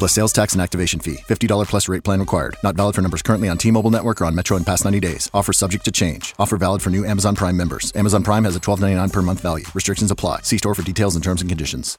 Plus sales tax and activation fee. $50 plus rate plan required. Not valid for numbers currently on T-Mobile network or on Metro in past 90 days. Offer subject to change. Offer valid for new Amazon Prime members. Amazon Prime has a $12.99 per month value. Restrictions apply. See store for details and terms and conditions.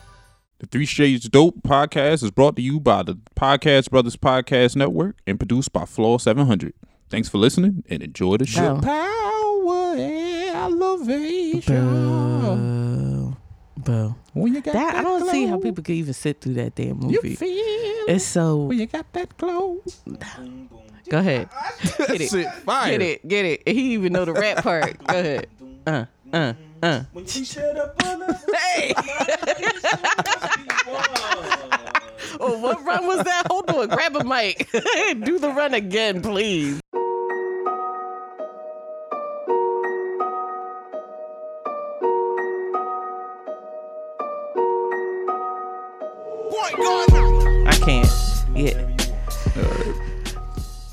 The Three Shades Dope podcast is brought to you by the Podcast Brothers Podcast Network and produced by Floor 700. Thanks for listening and enjoy the show. Power elevation. Bro. When you got That, I don't see how people could even sit through that damn movie. You movie. feel It's so. when you got that glow. Go ahead. Get it. Fire. Get it. Get it. He even know the rap part. Go ahead. Uh, uh, uh. Hey. oh, what run was that? Hold on. Grab a mic. Do the run again, please. I can't. Yeah.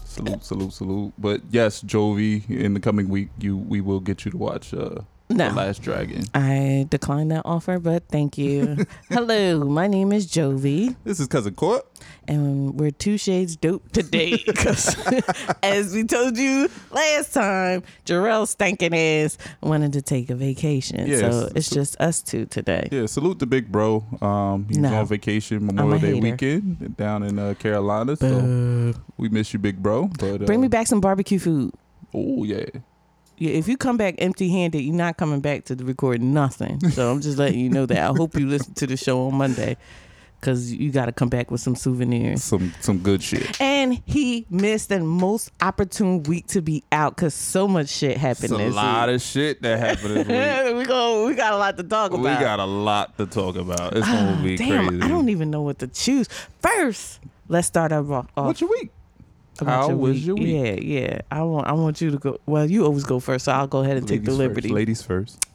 Salute, salute, salute. But yes, Jovee, in the coming week, you we will get you to watch uh, No. The Last Dragon. I declined that offer, but thank you. Hello, my name is Jovee, This is Cuzn Kourt. and we're two shades dope today. as we told you last time, Jerrell stinking ass wanted to take a vacation, Yes. so it's just us two today. Yeah, salute the big bro. Um, he's No. on vacation Memorial Day hater. weekend down in uh, Carolina. So we miss you, big bro. But uh, Bring me back some barbecue food. Oh yeah, Yeah, if you come back empty-handed, you're not coming back to record nothing. So I'm just letting you know that. I hope you listen to the show on Monday, because you got to come back with some souvenirs. some some good shit. And he missed the most opportune week to be out because so much shit happened It's a lot week. of shit that happened this week. we go. We got a lot to talk about. we got a lot to talk about. It's gonna ah, be Damn, crazy. I don't even know what to choose. First, let's start off. off What's your week? How was your week? Yeah, yeah. I want. I want you to go. Well, you always go first, so I'll go ahead and take the liberty. First. Ladies first.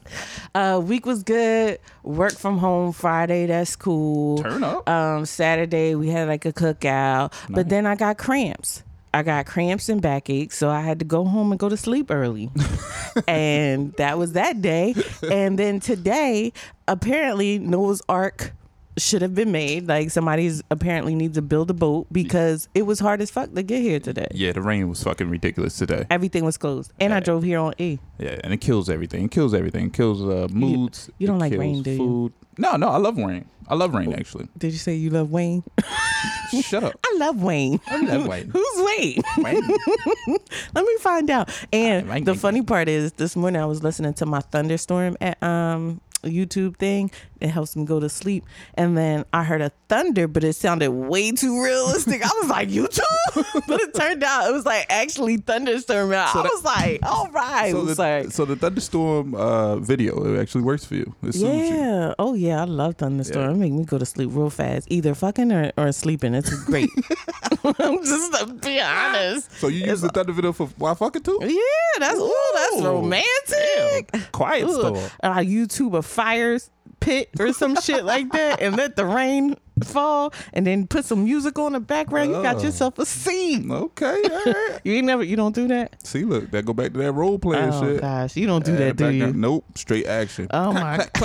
Uh, week was good. Work from home Friday. That's cool. Turn up. Um, Saturday we had like a cookout, but then I got cramps. I got cramps and backache, so I had to go home and go to sleep early. and that was that day. And then today, apparently Noah's Ark should have been made. Like somebody's apparently needs to build a boat because it was hard as fuck to get here today. Yeah, the rain was fucking ridiculous today. Everything was closed, and I drove here on E. Yeah, and it kills everything. It kills everything. It kills uh, moods. you don't It like rain, do you? food. No, no, I love rain. I love rain actually. Did you say you love Wayne? Shut up. I love Wayne. I love Wayne. Who's Wayne? Wayne. Let me find out. And Wayne, the funny part is, this morning I was listening to my thunderstorm at um YouTube thing. It helps me go to sleep. And then I heard a thunder, but it sounded way too realistic. I was like, YouTube? but it turned out it was like actually thunderstorm. I that- was like, all right. So was the, like, so the thunderstorm uh, video it actually works for you. It soothes you. yeah. Oh yeah, I love thunderstorm. It make me go to sleep real fast. Either fucking or, or sleeping. It's great. I'm just to be honest. So you use the thunder video for while fucking too? Yeah, that's ooh, that's Ooh, romantic. Quiet Ooh, storm. I YouTube a fire pit or some shit like that and let the rain fall and then put some music on the background. You got Oh. yourself a scene. Okay, all right. You ain't never you don't do that? See, look, that go back to that role playing oh shit. gosh, you don't do Add that, it do you? in. Nope, straight action. Oh my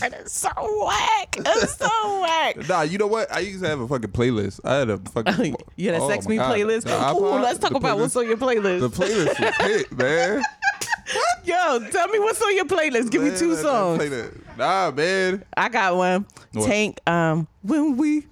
That's so whack. That's so whack. Nah, you know what? I used to have a fucking playlist. I had a fucking yeah, had a Oh sex my me God. playlist. The Ooh, iPod, let's talk the about what's on your playlist. The playlist was hit, man. Yo, tell me what's on your playlist. Give me two that- that songs. Nah, man. I got one. What? Tank. Um, when we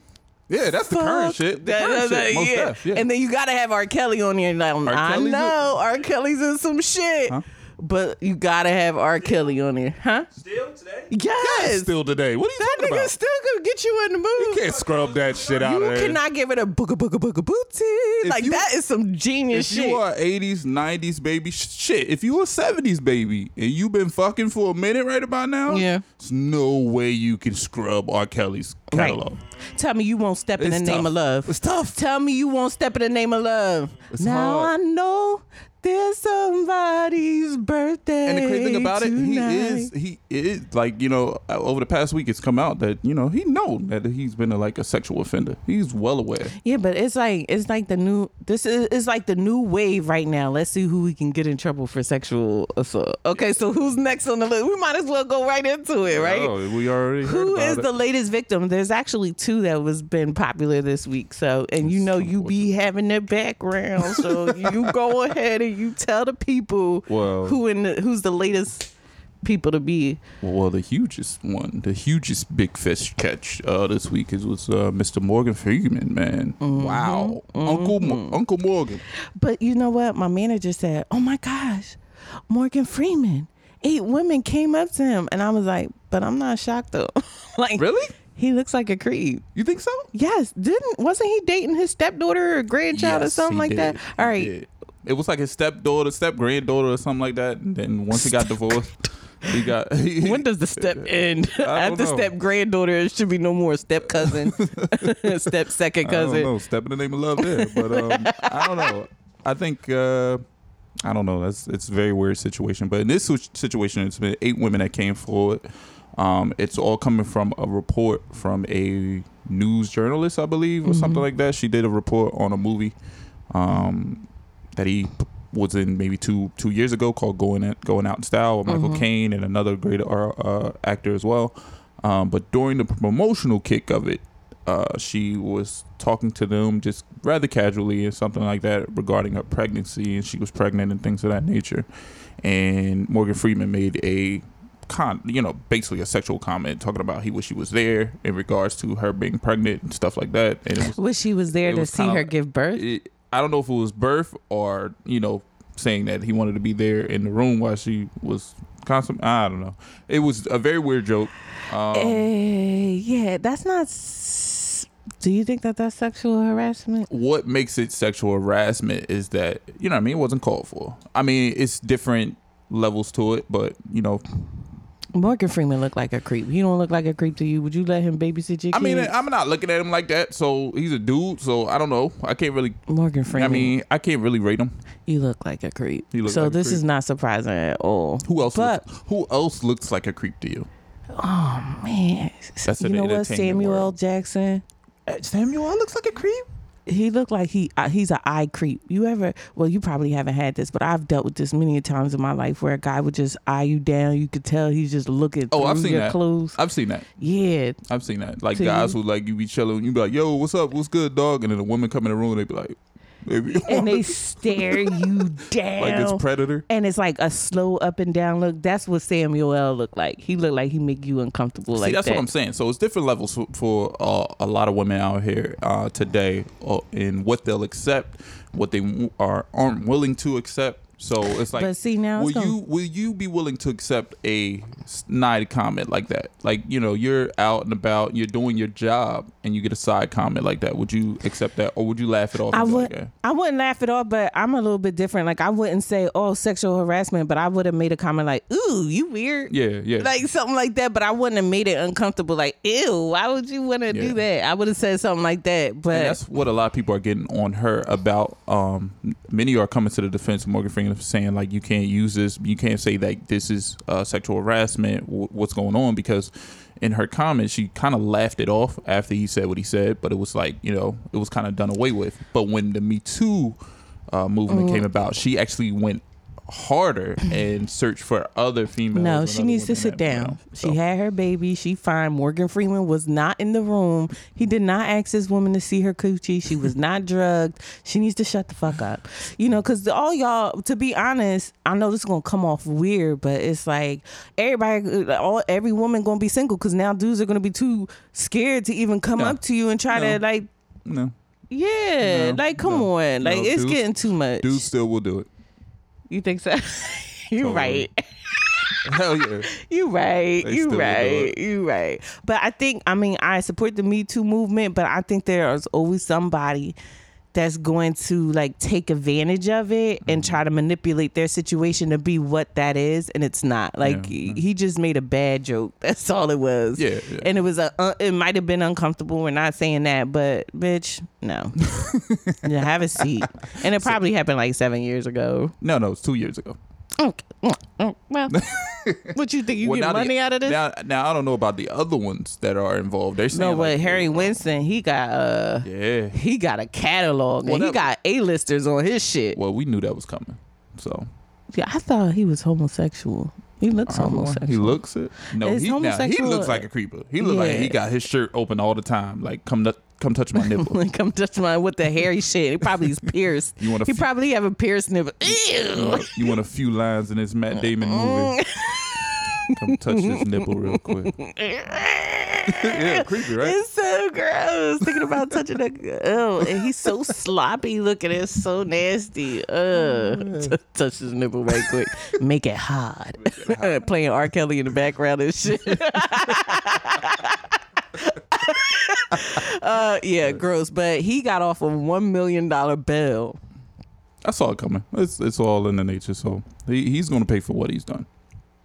Yeah, that's the current shit. The That- current that- shit. Most yeah. def, yeah. And then you gotta have R. Kelly on there. Like, I Kelly's know R. Kelly's in some shit. Huh? But you gotta have R. Kelly on there, huh? Still today? Yes. Still today. What are you that talking nigga about? still gonna get you in the mood. you can't scrub that shit out You of there. cannot get rid of booga booga booga booty. Like you- that is some genius shit. if shit. you are 80s, 90s baby, sh- shit. If you a 70s baby and you been fucking for a minute right about now, Yeah. there's no way you can scrub R. Kelly's Right. catalog. Tell me you won't step in It's the name tough. of love. It's tough. Tell me you won't step in the name of love. It's now hard. I know there's somebody's birthday. And the crazy thing about it, he is he is like you know over the past week it's come out that you know he know that he's been a, like a sexual offender. He's well aware. Yeah, but it's like it's like the new this is it's like the new wave right now. Let's see who we can get in trouble for sexual assault. Okay, so who's next on the list? We might as well go right into it, right? Oh, we already about is it. the latest victim? There's actually two that was been popular this week. So, and you know, you be having their background, so you go ahead and you tell the people Well- who in the, who's the latest people to be. Well, the hugest one, the hugest big fish catch uh, this week is was uh, Mr. Morgan Freeman, man. Mm-hmm. Wow, Uncle Mo- Uncle Morgan. But you know what? My manager said, "Oh my gosh, Morgan Freeman." Eight women came up to him, and I was like, "But I'm not shocked though. like, Really? He looks like a creep. You think so? Yes, didn't wasn't he dating his stepdaughter or grandchild or something like that? did. All He right. It was like his stepdaughter, step granddaughter, or something like that. And then once he got divorced, he got. He, When does the step end? After know. step granddaughter, it should be no more step cousin, step second I don't cousin. know. Step in the name of love there, but um, I don't know. I think uh, I don't know. That's it's a very weird situation. But in this situation, it's been eight women that came forward. Um, it's all coming from a report from a news journalist, I believe, or something like that. She did a report on a movie um, that he was in maybe two two years ago called "Going Out, Going Out in Style" with Michael Caine and another great uh, uh, actor as well. Um, but during the promotional kick of it, uh, she was talking to them just rather casually and something like that regarding her pregnancy, and she was pregnant and things of that nature. And Morgan Freeman made a con, you know, basically a sexual comment talking about he wish she was there in regards to her being pregnant and stuff like that. And was Wish she was there to see her give birth. it, I don't know if it was birth or you know saying that he wanted to be there in the room while she was constant. I don't know. It was a very weird joke. Um, Eh, yeah, that's not. S- Do you think that that's sexual harassment? what makes it sexual harassment is that you know what I mean it wasn't called for. I mean it's different levels to it, but you know Morgan Freeman looked like a creep. He don't look like a creep to you. Would you let him babysit your kids? I mean I'm not looking at him like that. So he's a dude. So I don't know. I can't really. Morgan Freeman. I mean I can't really rate him. you look like a creep. So like this creep. is not surprising at all. Who else? But looks, who else looks like a creep to you? Oh man, That's you know what? Samuel. Jackson. Uh, Samuel looks like a creep. He looked like he uh, he's an eye creep. You ever? Well, you probably haven't had this, but I've dealt with this many times in my life where a guy would just eye you down. You could tell he's just looking Oh, I've seen your that. clothes. I've seen that. yeah, I've seen that. Like guys you- who like you be chilling, you be like, "Yo, what's up? What's good, dog?" And then a woman come in the room, and they be like, "Maybe." and they stare you down. like it's predator. and it's like a slow up and down look. That's what Samuel L. looked like. He looked like he make you uncomfortable. See, like that's that. what I'm saying. So it's different levels for, for uh, a lot of women out here uh, today, uh, in what they'll accept, what they w- are aren't willing to accept. So it's like, But see, now will gonna- you will you be willing to accept a snide comment like that? Like you know, you're out and about, you're doing your job, and you get a side comment like that. Would you accept that, or would you laugh it off? I would. like, "Eh." I wouldn't laugh it off, but I'm a little bit different. Like I wouldn't say, "Oh, sexual harassment," but I would have made a comment like, "Ooh, you weird." Yeah, yeah. Like something like that, but I wouldn't have made it uncomfortable. Like, ew, why would you want to Yeah. do that? I would have said something like that. But And that's what a lot of people are getting on her about. Um, many are coming to the defense of Morgan Freeman, saying like you can't use this, you can't say that this is uh, sexual harassment. W- what's going on? Because in her comments, she kind of laughed it off after he said what he said, but it was like you know it was kind of done away with. But when the Me Too uh, movement Mm. came about, she actually went harder and search for other females. no, she needs to sit down. know, She had her baby. She fine. Morgan Freeman was not in the room. He did not ask this woman to see her coochie. She was not drugged. She needs to shut the fuck up. You know, because all y'all, to be honest, I know this is gonna come off weird, but it's like everybody, all every woman gonna be single because now dudes are gonna be too scared to even come No. up to you and try to like, no, yeah, No. like come No. on, like No, it's dudes- getting too much. dudes still will do it. You think so? you Totally. right. Hell yeah. You right. They You right. You right. But I think I mean I support the Me Too movement, but I think there's always somebody that's going to like take advantage of it and Mm-hmm. try to manipulate their situation to be what that is and it's not. Like Yeah. he just made a bad joke. That's all it was. Yeah, yeah. And it was a uh, it might have been uncomfortable. We're not saying that, but bitch, no. yeah, have a seat. And it probably happened like 7 years ago. No, no, it's two years ago. Okay. Well, what you think you Well, get now the- money out of this? Now, now I don't know about the other ones that are involved. They're No, but like, Harvey Weinstein, he got uh Yeah. he got a catalog Well, and he got A-listers on his shit. Well, we knew that was coming. So Yeah, I thought he was homosexual. He looks homosexual. he looks it. No, he, now, he looks like a creeper. He look like he got his shirt open all the time. Like come to, come touch my nipple. Like I'm touching my with the hairy shit. He probably is pierced. You wanna he f- probably have a pierced nipple. you, Ew. want, you want a few lines in this Matt Damon movie? come touch this nipple real quick. yeah, creepy, right? It's so gross. Thinking about touching a oh, and he's so sloppy looking. It's so nasty. Uh, t- touch his nipple right quick. Make it hard. Playing R. Kelly in the background and shit. uh, yeah, gross. But he got off a one million dollar bill. I saw it coming. It's it's all in the nature. So he, he's going to pay for what he's done.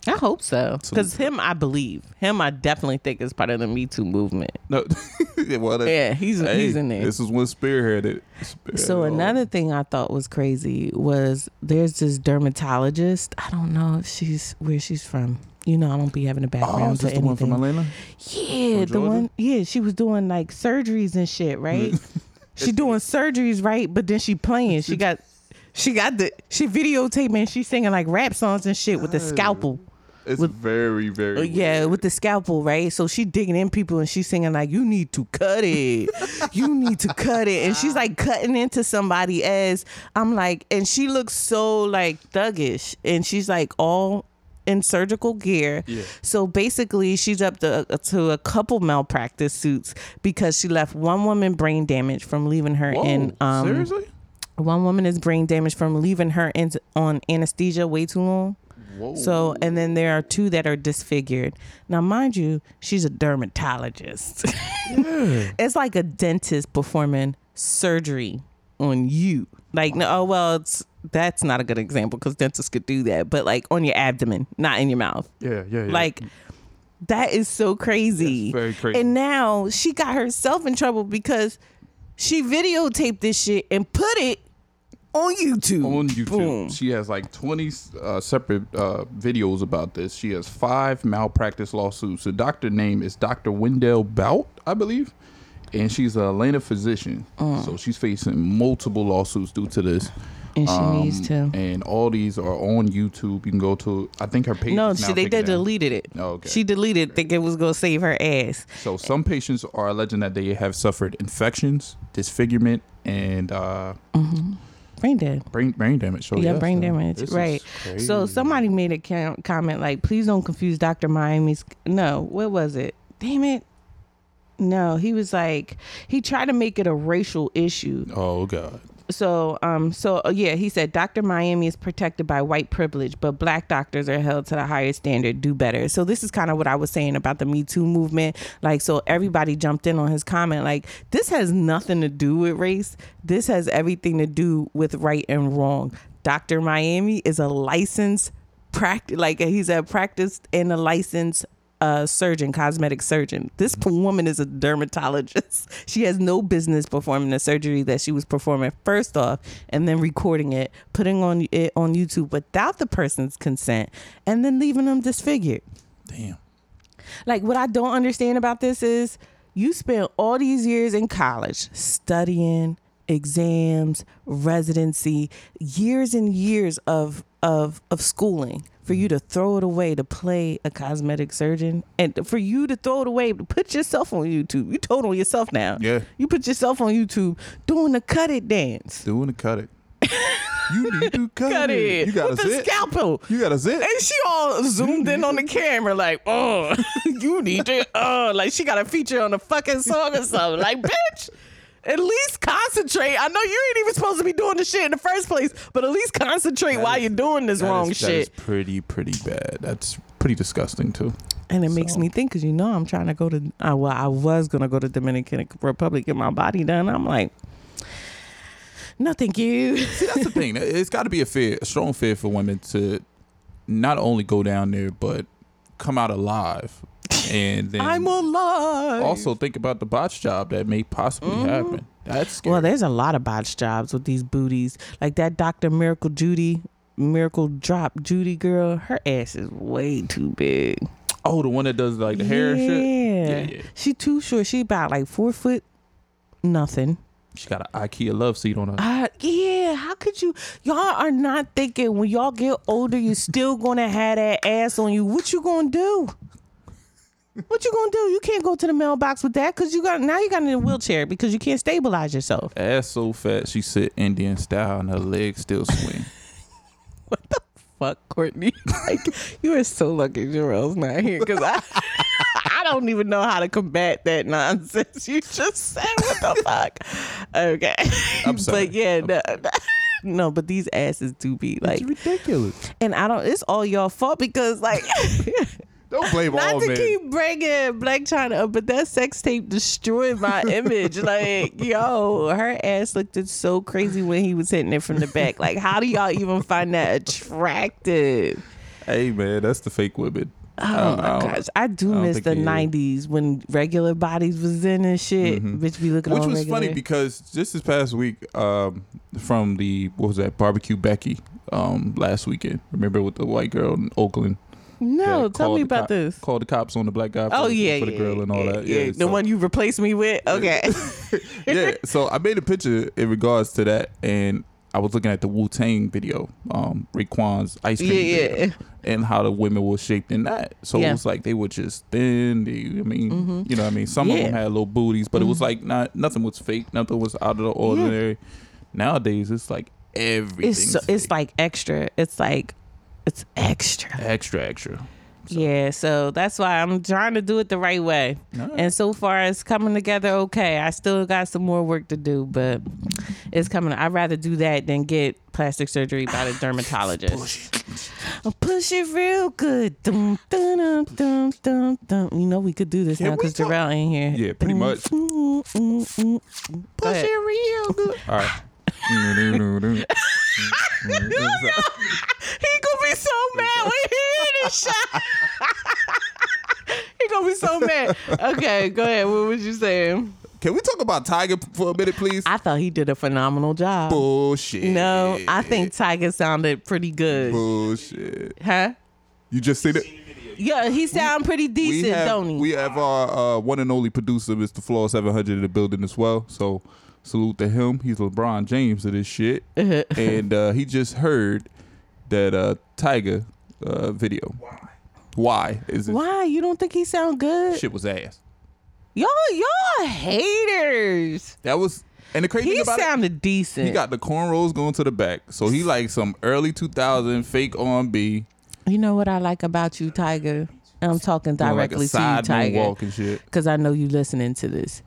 I hope so. Because him, I believe him. I definitely think is part of the Me Too movement. No, well, that- Yeah, he's hey, he's in there. This is one spearheaded. spearheaded So another thing I thought was crazy was there's this dermatologist. I don't know if she's where she's from. You know, I don't be having a Oh, background is to the one anything. from Atlanta? yeah, the one. Yeah, she was doing like surgeries and shit, right? she doing surgeries, right? But then she playing. She got, she got the she videotaping. She singing like rap songs and shit with the scalpel. It's With- very, very. Uh, Yeah, weird. with the scalpel, right? So she digging in people and she's singing like, "You need to cut it, you need to cut it," and she's like cutting into somebody as I'm like, and she looks so like thuggish, and she's like all in surgical gear. Yeah. So basically, she's up to to a couple malpractice suits because she left one woman brain damage from leaving her Whoa, in. Um, seriously? One woman is brain damage from leaving her in on anesthesia way too long. Whoa. So, and then there are two that are disfigured. Now, mind you, she's a dermatologist. it's like a dentist performing surgery on you. Like, no, oh, well, it's, that's not a good example because dentists could do that, but like on your abdomen, not in your mouth. yeah, yeah, yeah. Like, that is so crazy. That's very crazy. And now she got herself in trouble because she videotaped this shit and put it on YouTube. on YouTube. Boom. She has like 20 uh, separate uh, videos about this. She has five malpractice lawsuits. The doctor name is Dr. Windell Boutte, I believe. And she's a Atlanta physician. So she's facing multiple lawsuits due to this. And she Um, needs to. And all these are on YouTube. You can go to, I think her page No, she, they did deleted it. Oh, okay. She deleted, think it was gonna save her ass. So some patients are alleging that they have suffered infections, disfigurement, and uh, Brain dead. brain brain damage. So yeah, yes, brain damage. this Right. So somebody made a comment like, "Please don't confuse Dr. Miami's." No, what was it? Damn it. No, he was like he tried to make it a racial issue. Oh God. So, um, so uh, yeah, he said Dr. Miami is protected by white privilege, but black doctors are held to the higher standard. Do better. So this is kind of what I was saying about the Me Too movement. Like, so everybody jumped in on his comment. Like, this has nothing to do with race. This has everything to do with right and wrong. Dr. Miami is a licensed practice, like he's a practiced and a licensed uh, surgeon, cosmetic surgeon. This woman is a dermatologist. She has no business performing the surgery that she was performing first off, and then recording it, putting on it on YouTube without the person's consent, and then leaving them disfigured. Damn. Like what I don't understand about this is you spent all these years in college studying, exams, residency, years and years of of of schooling for you to mm-hmm. throw it away to play a cosmetic surgeon and for you to throw it away to put yourself on YouTube. You told on yourself now. Yeah. You put yourself on YouTube doing the cut it dance. Doing the cut it. you need to cut, Cut it. You got with a zit. scalpel. You got a zit. And she all zoomed in on the camera, like, oh, you need to, oh, like she got a feature on a fucking song or something. Like, bitch, At least concentrate. I know you ain't even supposed to be doing the shit in the first place, but at least concentrate while is- you're doing this wrong is- that is shit. pretty pretty bad. That's pretty disgusting too. And it makes me think because you know I'm trying to go to. Uh, well, I was gonna go to Dominican Republic get my body done. I'm like, no, thank you. See, that's the thing. It's got to be a fear, a strong fear for women to not only go down there but come out alive, and then I'm alive. also think about the botch job that may possibly happen. That's scary. Well, there's a lot of botch jobs with these booties. Like that Dr. Miracle Judy, Miracle Drop Judy girl, her ass is way too big. oh, the one that does like the hair shit. Yeah. Yeah, yeah. She too short. She about like four foot nothing. She got an IKEA love seat on her. Uh, yeah, how could you? Y'all are not thinking when y'all get older, you still gonna have that ass on you. What you gonna do? What you gonna do? You can't go to the mailbox with that because you got now you got in a wheelchair because you can't stabilize yourself. Ass so fat she sit Indian style and her legs still swing. What the fuck, Courtney. Like, you are so lucky Jerrell's not here because I, I don't even know how to combat that nonsense you just said. What the fuck? Okay. I'm sorry. But yeah, no, no, but these asses do be like, it's ridiculous. and I don't. It's all your fault because like. Don't blame Not all to men. keep bringing Blac Chyna up, but that sex tape destroyed my image. Like, yo, her ass looked so crazy when he was hitting it from the back. Like, how do y'all even find that attractive? Hey man, that's the fake women. Oh my gosh, I do don't miss the he is. '90s when regular bodies was in and shit. Bitch, be looking Mm-hmm. Which was regular. funny because just this past week, um, from the what was that barbecue Becky um, last weekend. Remember with the white girl in Oakland? No, that tell me about cop- this. Called the cops on the black guy. For Oh yeah, for the yeah, girl and all yeah, that. Yeah, the so- one you replaced me with. Okay. yeah. So I made a picture in regards to that, and I was looking at the Wu Tang video, um, Raekwon's ice cream Yeah, video, yeah. and how the women were shaped in that. So Yeah. Mm-hmm. it was like they were just thin. They, I mean, you know, what I mean, some of them had little booties, but it was like not nothing was fake. Nothing was out of the ordinary. Nowadays, it's like everything. it's so, it's like extra. It's like it's extra. extra, extra. Yeah, so that's why I'm trying to do it the right way. And so far, it's coming together okay. I still got some more work to do, but it's coming. I'd rather do that than get plastic surgery by the dermatologist. push it. Push it real good. Dum, dum, dum, dum, dum. You know we could do this now because Jerrell ain't here. Yeah, pretty much. Mm, mm, mm, mm. Go ahead. real good. All right. He gonna be so mad when he hear this shit. he gonna be so mad. Okay, go ahead. What was you saying? Can we talk about Tyga for a minute, please? I thought he did a phenomenal job. Bullshit. No, I think Tyga sounded pretty good. Bullshit. Huh? You just see that? Yeah, he sound pretty decent, we have, don't he? We have our uh, one and only producer, Mr. Floor 700, in the building as well. So salute to him. He's LeBron James of this shit. and uh, he just heard that uh, Tyga uh, video. Why? Why? Is it Why? You don't think he sound good? shit was ass. Y'all, y'all haters. That was, and the crazy He thing about it, sounded decent. he got the cornrows going to the back. So he like some early 2000 fake R&B. you know what I like about you, Tyga? And I'm talking doing like directly a to you, Tyga. and shit. because I know you listening to this.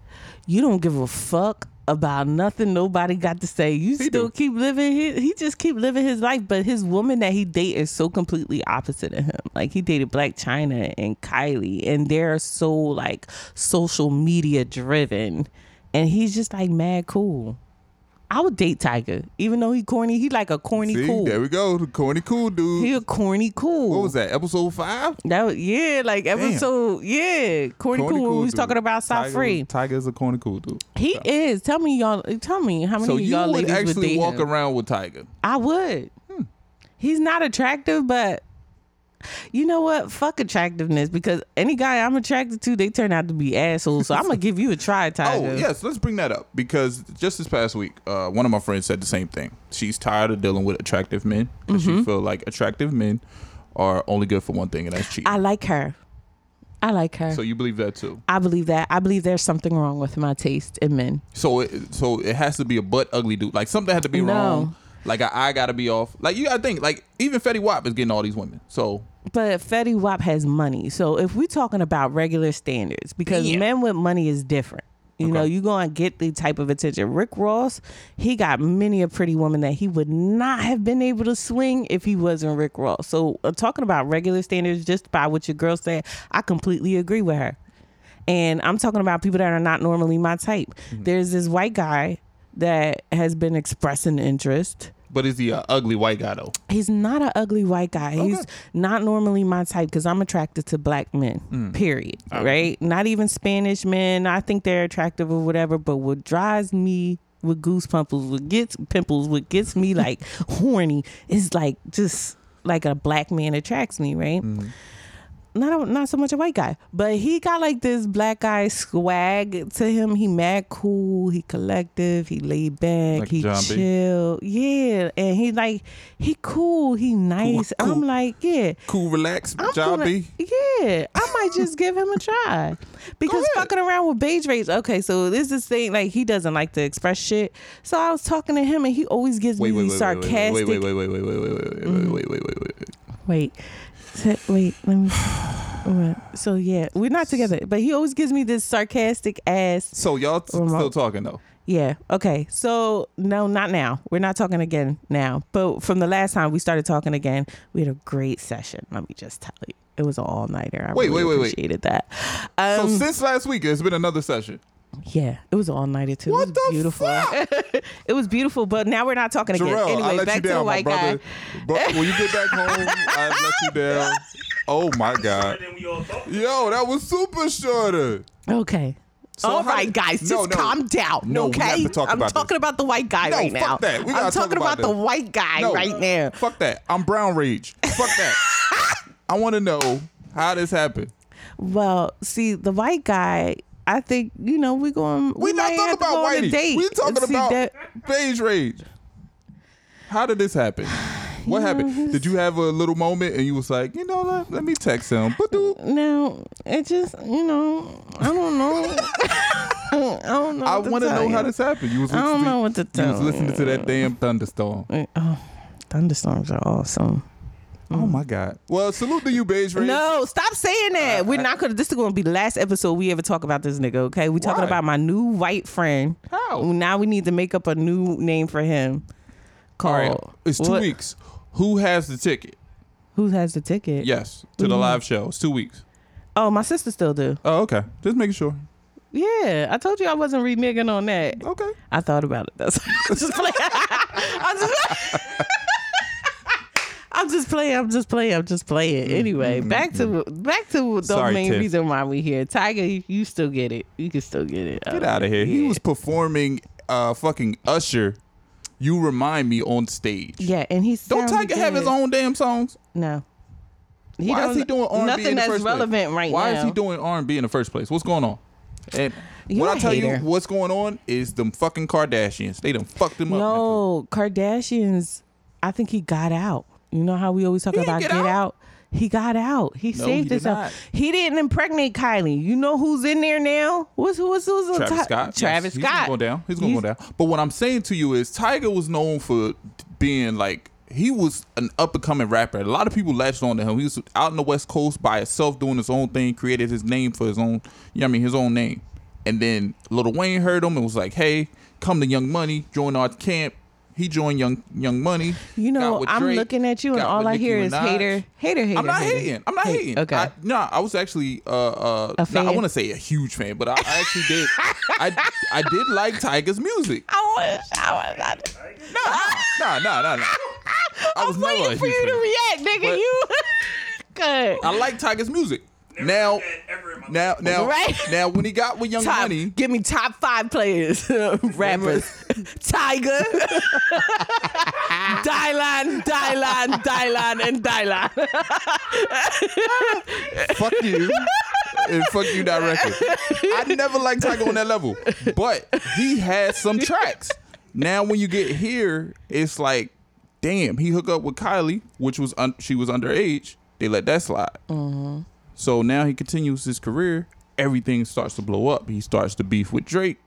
You don't give a fuck about nothing nobody got to say. You He still do. keep living his, he just keep living his life, but his woman that he date is so completely opposite of him. Like he dated Blac Chyna and Kylie and they're so like social media driven and he's just like mad cool. I would date Tyga, even though he corny. He like a corny See, cool. there we go. The corny cool dude. He a corny cool. what was that? Episode five? That was, yeah, like episode, yeah, corny, cool. when we was dude. talking about South Tiger- Free. Tyga's a corny cool dude. He is. Tell me y'all. Tell me how many So of you y'all would ladies would actually date walk him? around with Tyga? I would. Hmm. He's not attractive, but you know what? Fuck attractiveness because any guy I'm attracted to, they turn out to be assholes. So I'm gonna give you a try, Tyga. Oh yes, let's bring that up because just this past week, uh, one of my friends said the same thing. She's tired of dealing with attractive men because Mm-hmm. she feel like attractive men are only good for one thing, and that's cheating. I like her. I like her. so you believe that too? I believe that. I believe there's something wrong with my taste in men. So it, so it has to be a butt ugly dude. Like something had to be No. wrong. Like I, eye got to be off. Like you got to think. Like even Fetty Wap is getting all these women. So But Fetty Wap has money. So if we're talking about regular standards, because Yeah. men with money is different. You know, you're going to get the type of attention. Rick Ross, he got many a pretty woman that he would not have been able to swing if he wasn't Rick Ross. So, uh, talking about regular standards, just by what your girl said, I completely agree with her. And I'm talking about people that are not normally my type. Mm-hmm. There's this white guy that has been expressing interest. But is he a ugly white guy though? He's not an ugly white guy. He's not normally my type because I'm attracted to black men. Mm. Period. Right? Not even Spanish men. I think they're attractive or whatever. But what drives me with goose pimples, what gets pimples, what gets me like horny is like just like a black man attracts me. Right? Mm-hmm. Not a, not so much a white guy, but he got like this black guy swag to him. He mad cool, he collective, he laid back, Like he John B. chill, yeah, and he like he cool, he nice. cool. I'm like, yeah, Cool, relax, I'm John gonna- B. yeah, I might just give him a try because fucking around with beige rage. Okay, so this is thing like he doesn't like to express shit. So I was talking to him and he always gives me sarcastic. Wait, me wait, these wait, sarcastic. wait, wait, wait, wait, wait, wait, wait, wait, wait, wait, wait, wait, wait, wait, wait. Wait, let me. Alright, So yeah, we're not together, but he always gives me this sarcastic ass. So y'all t- still talking though? Yeah. Okay. So no, not now. We're not talking again now. But from the last time we started talking again, we had a great session. Let me just tell you, it was an all nighter. I Wait, really wait, wait, wait. appreciated that. So Um, since last week, it's been another session. Yeah, it was all nighter too. What it was the beautiful. fuck? it was beautiful. But now we're not talking again. Anyway, I let back you to the white brother. guy. But when you get back home, I let you down. Oh my god. Yo, that was super shorter. Okay. So All how right, did- guys, No, just no. calm down. No, we okay, have to talk I'm about this. talking about the white guy No, right fuck now. that. We I'm gotta talk talking about about, the white guy No, right now. Fuck that. I'm brown rage. Fuck that. I want to know how this happened. Well, see, the white guy. I think you know we going. We, not talking about whitey. date. We talking about that- beige rage. How did this happen? What happened? Did you have a little moment and you was like, you know, let, let me text him. Ba-doop. No, it just you know I don't know. I don't know. I want to know you. how this happened. You was I don't listening- know what to You tell was listening to that damn thunderstorm. Oh, thunderstorms are awesome. Oh mm. my god. Well, salute to you, beige rage. No, stop saying that. We're not gonna. This is gonna be the last episode we ever talk about this nigga. Okay, we talking Why? about my new white friend. How? Now we need to make up a new name for him. All Called. right. It's two What- weeks. Who has the ticket? Who has the ticket? Yes, to the mm. live show. It's two weeks. Oh, my sister still do. Oh, okay. Just making sure. Yeah, I told you I wasn't reneging on that. Okay. I thought about it. That's I'm just playing. I'm just. I'm just playing. I'm just playing. I'm just playing. Mm-hmm, anyway, mm-hmm, back to mm-hmm. back to the Sorry, main Tiff. reason why we here. Tyga, you, you still get it. You can still get it. Get out of here. He was performing uh fucking Usher. You remind me on stage. Yeah, and he's Don't Tyga have his own damn songs? No. Why is don't- he doing R&B in nothing the that's first relevant place? right Why now. is he doing R&B in the first place? What's going on? And You're what a I tell hater. you, what's going on is them fucking Kardashians. They done fucked him up. No, Kardashians. I think he got out. You know how we always talk He about get get, out. out? He got out. He No, saved he himself. not. He didn't impregnate Kylie. You know who's in there now? What's who's who's on Travis top? Scott. Travis yes, Scott. He's gonna down. He's gonna go down. But what I'm saying to you is Tyga was known for being like he was an up and coming rapper. A lot of people latched on to him. He was out in the West Coast by himself doing his own thing, created his name for his own you know I mean, his own name. And then Little Wayne heard him and was like, Hey, come to Young Money, join our camp. He joined Young Young Money. You know, I'm Drake, looking at you and all I Nicki hear is Minaj. hater, hater, hater. I'm not hater. hating. I'm not Hate. hating. Okay. I, no, I was actually uh uh A no, I want to say a huge fan, but I, I actually did I I did like Tyga's music. I wish I was. No, no, no, no, no. I was I'm waiting for you to react, nigga. But- you good. I like Tyga's music. Now, now, now, Right. now, when he got with Young Top, Money, give me top five players, rappers. Tyga, Dylan, Dylan, Dylan, and Dylan. fuck you, and fuck you directly. I never liked Tyga on that level, but he had some tracks. Now, when you get here, it's like, damn, he hooked up with Kylie, which was un- she was underage. They let that slide. Mm-hmm. So now he continues his career. Everything starts to blow up. He starts to beef with Drake.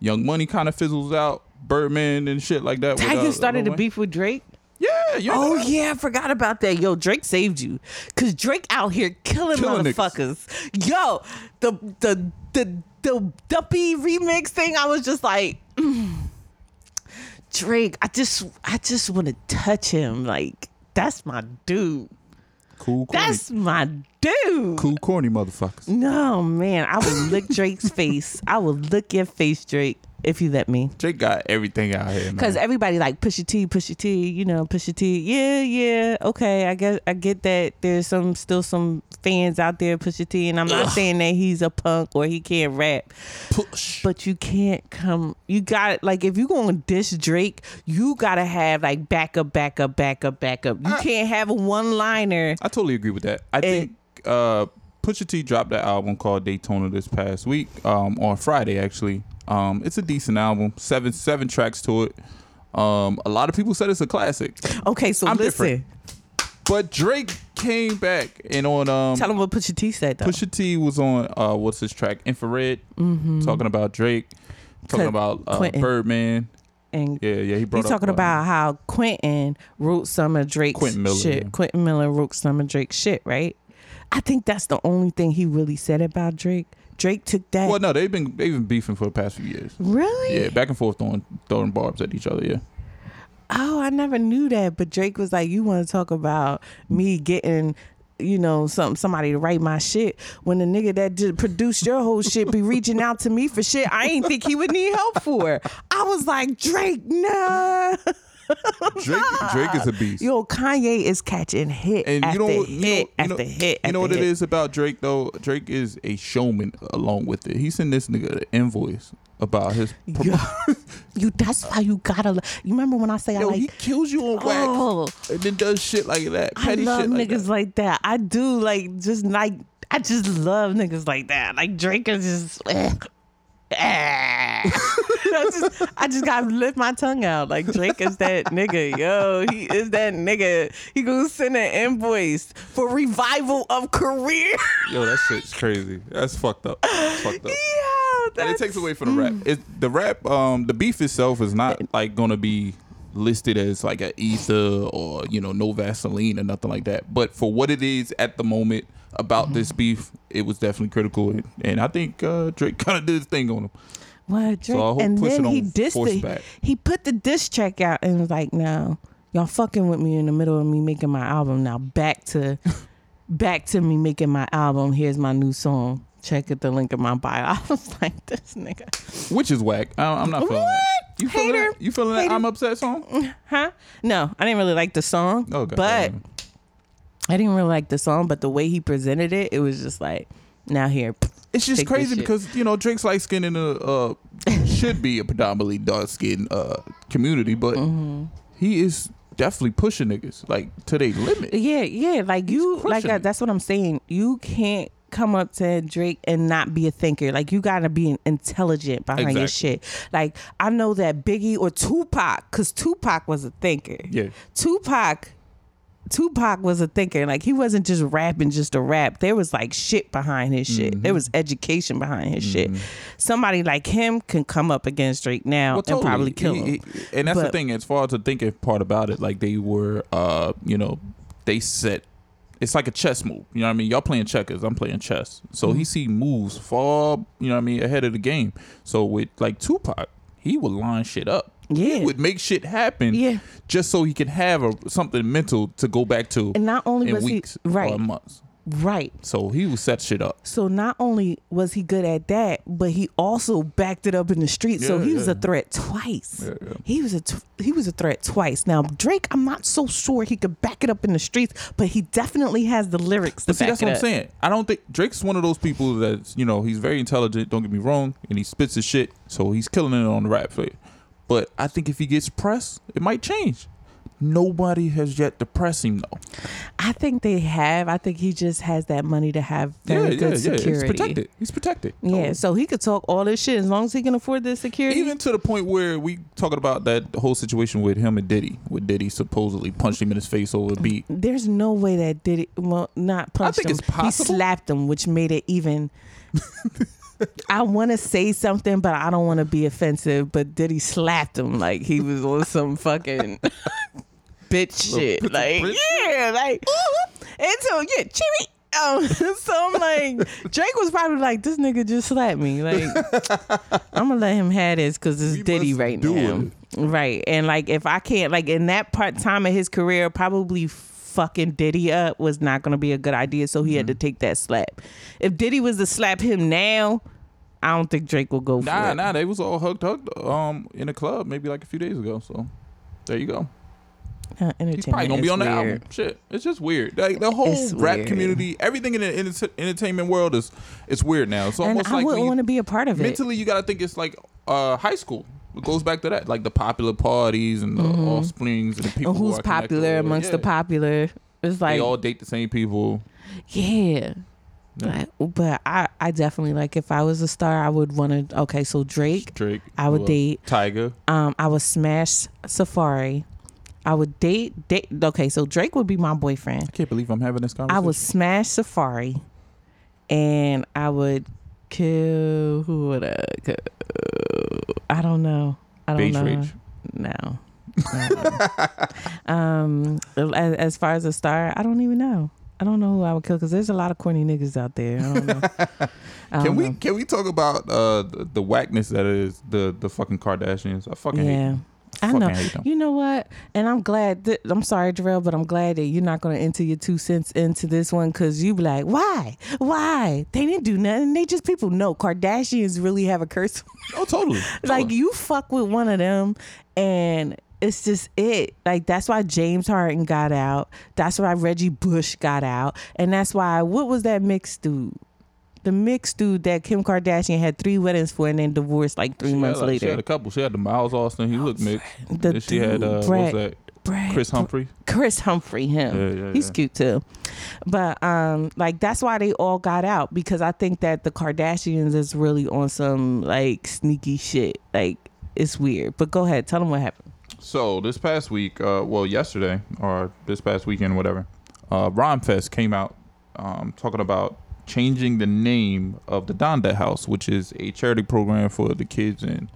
Young Money kind of fizzles out. Birdman and shit like that. with, Tyga uh, started to beef with Drake. Yeah, you know Oh that? yeah, I forgot about that. Yo, Drake saved you, cause Drake out here killing, Killing motherfuckers. Yo, the the the the Duppy remix thing, I was just like, mm, Drake. I just I just want to touch him. Like that's my dude. Cool, corny. That's my dude. cool, corny motherfuckers. No man, I would lick Drake's face. I would lick your face, Drake, if you let me. Drake got everything out here. Cause everybody like Pusha T, Pusha T, you know, Pusha T. Yeah, yeah, okay. I get, I get that. There's some still some fans out there, Pusha T, and I'm not saying that he's a punk or he can't rap, push. but you can't come. You got like if you going to diss Drake, you gotta have like backup, backup, backup, backup. You can't have a one liner. I totally agree with that. I think uh, Pusha T dropped that album called Daytona this past week, um, on Friday actually. Um, it's a decent album, seven seven tracks to it. Um, a lot of people said it's a classic, Okay, so I'm listen. different. but Drake came back and on um, Tell him what Pusha T said though. Pusha T was on uh, what's his track Infrared, talking about Drake, talking about uh, Quentin. Birdman. and Yeah, yeah, he brought He's talking uh, about how Quentin wrote some of Drake's Quentin Miller, shit. yeah. Quentin Miller wrote some of Drake's shit, right? I think that's the only thing he really said about Drake. Drake took that. Well, no, they've been they've been beefing for the past few years. really? Yeah, back and forth throwing throwing barbs at each other. Yeah. Oh, I never knew that. But Drake was like, "You want to talk about me getting." You know, some somebody to write my shit when the nigga that did produce your whole shit be reaching out to me for shit I ain't think he would need help for. I was like, Drake, nah. Drake Drake is a beast. Yo, Kanye is catching hit and after you know, hit you know, after you know, hit. You know what it hit. is about Drake though? Drake is a showman along with it. He sent this nigga an invoice about his. Yo, you that's why you gotta. You remember when I say I Yo, like? he kills you on wax oh, and then does shit like that. I love shit like niggas that. like that. I do like just like I just love niggas like that. Like Drake is just. Eh. Eh. I just I just gotta lift my tongue out. Like Drake is that nigga, yo. He is that nigga. He gonna send an invoice for revival of career. Yo, that shit's crazy. That's fucked up. That's fucked up. yeah, and it takes away from the rap. It, the rap, um, the beef itself is not like gonna be listed as like a ether or you know no Vaseline or nothing like that. But for what it is at the moment about this beef, it was definitely critical, and, and I think uh, Drake kind of did his thing on him. What Drake? Hope and then he dissed the, back. he put the diss track out and was like, "No, y'all fucking with me in the middle of me making my album. Now back to back to me making my album. Here's my new song. Check it, the link in my bio." I was like, "This nigga, Which is whack. I, I'm not feeling that. What? You feeling Hater. that? You feeling that? I'm upset song. huh? No, I didn't really like the song, Okay. but I didn't really like the song. But the way he presented it, it was just like, now here." It's just crazy because you know Drake's light skin in a uh, should be a predominantly dark skin uh, community, but Mm-hmm. he is definitely pushing niggas like to their limit. Yeah, yeah. Like you, like uh, that's what I'm saying. You can't come up to Drake and not be a thinker. Like you gotta be an intelligent behind your shit. Like I know that Biggie or Tupac, cause Tupac was a thinker. Yeah. Tupac. Tupac was a thinker. Like he wasn't just rapping just a rap. There was like shit behind his shit. Mm-hmm. There was education behind his shit. Somebody like him can come up against Drake now Well, and probably kill He- him. he- and that's the thing. As far as the thinking part about it, like they were, uh, you know, they set. It's like a chess move. You know what I mean? Y'all playing checkers. I'm playing chess. So Mm-hmm. he see moves far, you know what I mean, ahead of the game. So with like Tupac, he would line shit up. Yeah. He would make shit happen. Yeah. Just so he can have a something mental to go back to. And not only was he- weeks right. or months. Right. So he would set shit up. So not only was he good at that, but he also backed it up in the street. so Yeah, he was a threat twice. Yeah, yeah. He was a t- he was a threat twice. Now Drake, I'm not so sure he could back it up in the streets, but he definitely has the lyrics to But see, back that's it what I'm saying. I don't think Drake's one of those people that's you know he's very intelligent. Don't get me wrong, and he spits his shit, so he's killing it on the rap field. But I think if he gets pressed, it might change. Nobody has yet to press him though. I think they have. I think he just has that money to have very yeah, good yeah, yeah. security. He's protected. He's protected. Yeah, so he could talk all this shit as long as he can afford this security. Even to the point where we talking about that whole situation with him and Diddy, with Diddy supposedly punched him in his face over a beat. There's no way that did it. Well, not punched think him. it's possible. He slapped him, which made it even. I want to say something, but I don't want to be offensive. But did he slapped him like he was on some fucking bitch shit? Like yeah, like and so yeah, Jimmy. Um, so I'm like, Drake was probably like, this nigga just slapped me. Like, I'm gonna let him have this because it's We Diddy right now. Right. And like, if I can't, like, in that part time of his career, probably fucking Diddy up was not gonna be a good idea. So he had to Mm-hmm. take that slap. If Diddy was to slap him now, I don't think Drake will go for Nah, it. nah, they was all hugged, hugged, um, in a club maybe like a few days ago. So there you go. Uh, He's probably gonna be on the album. Shit, it's just weird. Like the whole It's rap weird. community, everything in the enter- entertainment world is it's weird now. It's And I like wouldn't want to be a part of it. mentally you gotta think it's like uh high school. It goes back to that, like the popular parties and the offsprings and the people And who Mm-hmm. who's connected popular amongst the popular. It's like they all date the same people. Yeah. Like, but I, I definitely like if I was a star, I would want to. Okay, so Drake, Drake. I would who date. Tyga. Um, I would smash Safaree. I would date date. Okay, so Drake would be my boyfriend. I can't believe I'm having this conversation. I would smash Safaree, and I would kill who would I? Kill? I don't know. I don't Beige know. Rage. No. Um, as, as far as a star, I don't even know. I don't know who I would kill because there's a lot of corny niggas out there. I don't know. I Can don't we know. can we talk about uh the, the whackness that is the the fucking Kardashians? I fucking hate them. I know. You know what? And I'm glad that I'm sorry, Jerrell, but I'm glad that you're not going to enter your two cents into this one because you be like, why? Why? They didn't do nothing. They just people know Kardashians really have a curse. Oh, totally. like Totally. you fuck with one of them and it's just it. Like that's why James Harden got out. That's why Reggie Bush got out. And that's why what was that mixed dude? The mixed dude that Kim Kardashian had three weddings for and then divorced like three She had, months like, She had a couple. She had the Miles Austin. He looked mixed. The Then she had dude, uh, what was that? Chris Humphrey. Chris Humphrey, him. Yeah, yeah, He's yeah. cute too. But um like that's why they all got out because I think that the Kardashians is really on some like sneaky shit. Like it's weird. But go ahead, tell them what happened. So this past week, uh, well, yesterday or this past weekend, whatever, uh, Rhymefest came out um, talking about changing the name of the Donda House, which is a charity program for the kids in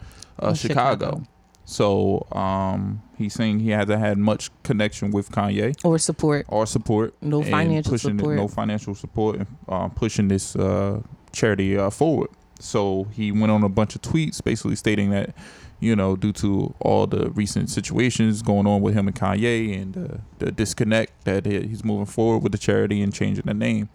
uh, In Chicago. Chicago. So um, he's saying he hasn't had much connection with Kanye Or support. or support. No financial support. no financial support, and uh, pushing this uh, charity uh, forward. So he went on a bunch of tweets, basically stating that, you know, due to all the recent situations going on with him and Kanye and uh, the disconnect, that he's moving forward with the charity and changing the name.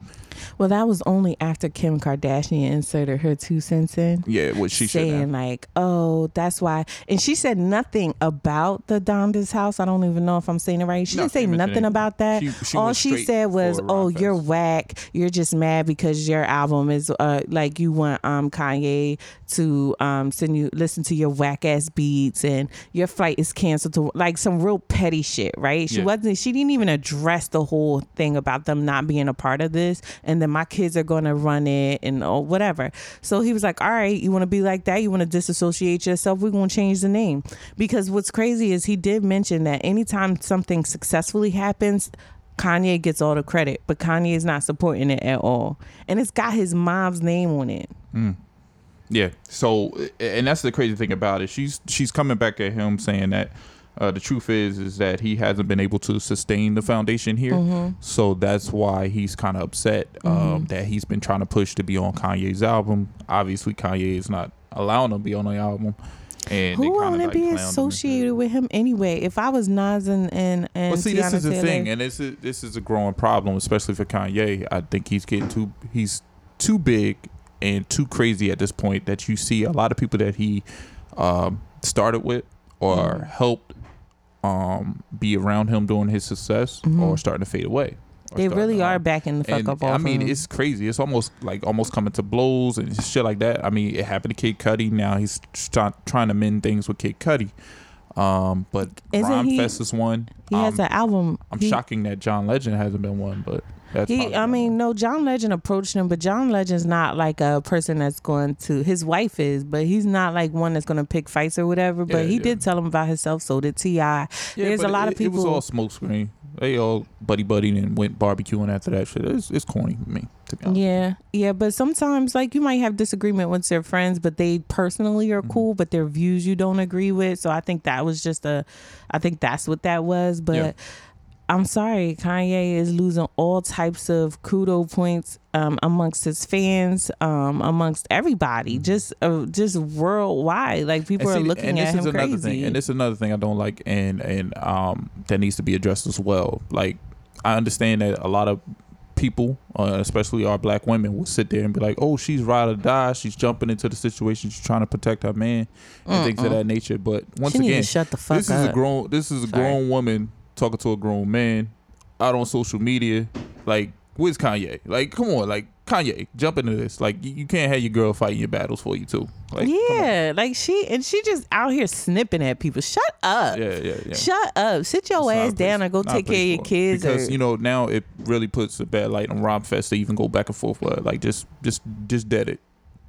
Well, that was only after Kim Kardashian inserted her two cents in. Yeah, what she saying like, oh, that's why. And she said nothing about the Donda's house. I don't even know if I'm saying it right. She No, didn't say nothing about that. She- she All she said was, "Oh, you're whack. You're just mad because your album is uh like you want um Kanye to um send you listen to your whack ass beats and your flight is canceled to like some real petty shit, right? She Yeah. wasn't. She didn't even address the whole thing about them not being a part of this, and then my kids are going to run it and oh, whatever. So he was like, "All right, you want to be like that? You want to disassociate yourself? We're going to change the name." Because what's crazy is he did mention that anytime something successfully happens. Kanye gets all the credit, but Kanye is not supporting it at all. And it's got his mom's name on it. Mm. Yeah. So, and that's the crazy thing about it. She's she's coming back at him saying that uh, the truth is is that he hasn't been able to sustain the foundation here. Mm-hmm. So that's why he's kind of upset um, that he's been trying to push to be on Kanye's album. Obviously, Kanye is not allowing him to be on the album. And Who want to like, be him associated with him anyway? If I was Nas and and, and see, this Teyana is the thing, and this is this is a growing problem, especially for Kanye. I think he's getting too he's too big and too crazy at this point that you see a lot of people that he um, started with or Mm-hmm. helped um, be around him during his success or starting to fade away. Mm-hmm. They really are backing the fuck and, up I mean, him. it's crazy. It's almost like almost coming to blows and shit like that. I mean, it happened to Kid Cudi. Now he's try, trying to mend things with Kid Cudi. Um, but Isn't Rhyme he- Fest is one. he has Um, an album. I'm he, shocking that John Legend hasn't been one, but that's He, I mean, one. no, John Legend approached him, but John Legend's not like a person that's going to. His wife is, but he's not like one that's going to pick fights or whatever. But Yeah, he yeah. did tell him about himself. So did Ti. Yeah, There's a lot it, of people. It was all smokescreen. They all buddy buddy and went barbecuing after that shit. It's, it's corny to me, to be honest. Yeah, yeah, but sometimes like you might have disagreement with your friends, but they personally Mm-hmm. are cool, but their views you don't agree with. So I think that was just a, I think that's what that was. But Yeah. I'm sorry, Kanye is losing all types of kudo points um, amongst his fans, um, amongst everybody, just uh, just worldwide. Like people Mm-hmm. Are looking and at him another crazy. thing, and this is another thing I don't like, and and um that needs to be addressed as well. Like I understand that a lot of people, uh, especially our black women, will sit there and be like, "Oh, she's ride or die. She's jumping into the situation. She's trying to protect her man and things of that nature." But once She again, shut the fuck this is a up. grown this is a Sorry. grown woman talking to a grown man out on social media. Like, where's Kanye? Like, come on, like Kanye, jump into this. Like, you, you can't have your girl fighting your battles for you too. Like, yeah, like she and she just out here snipping at people. Shut up. Yeah, yeah, yeah. Shut up. Sit your It's ass down place- and go take care of your kids. Because or, you know now it really puts a bad light on Rhymefest to even go back and forth. But like just just just dead it.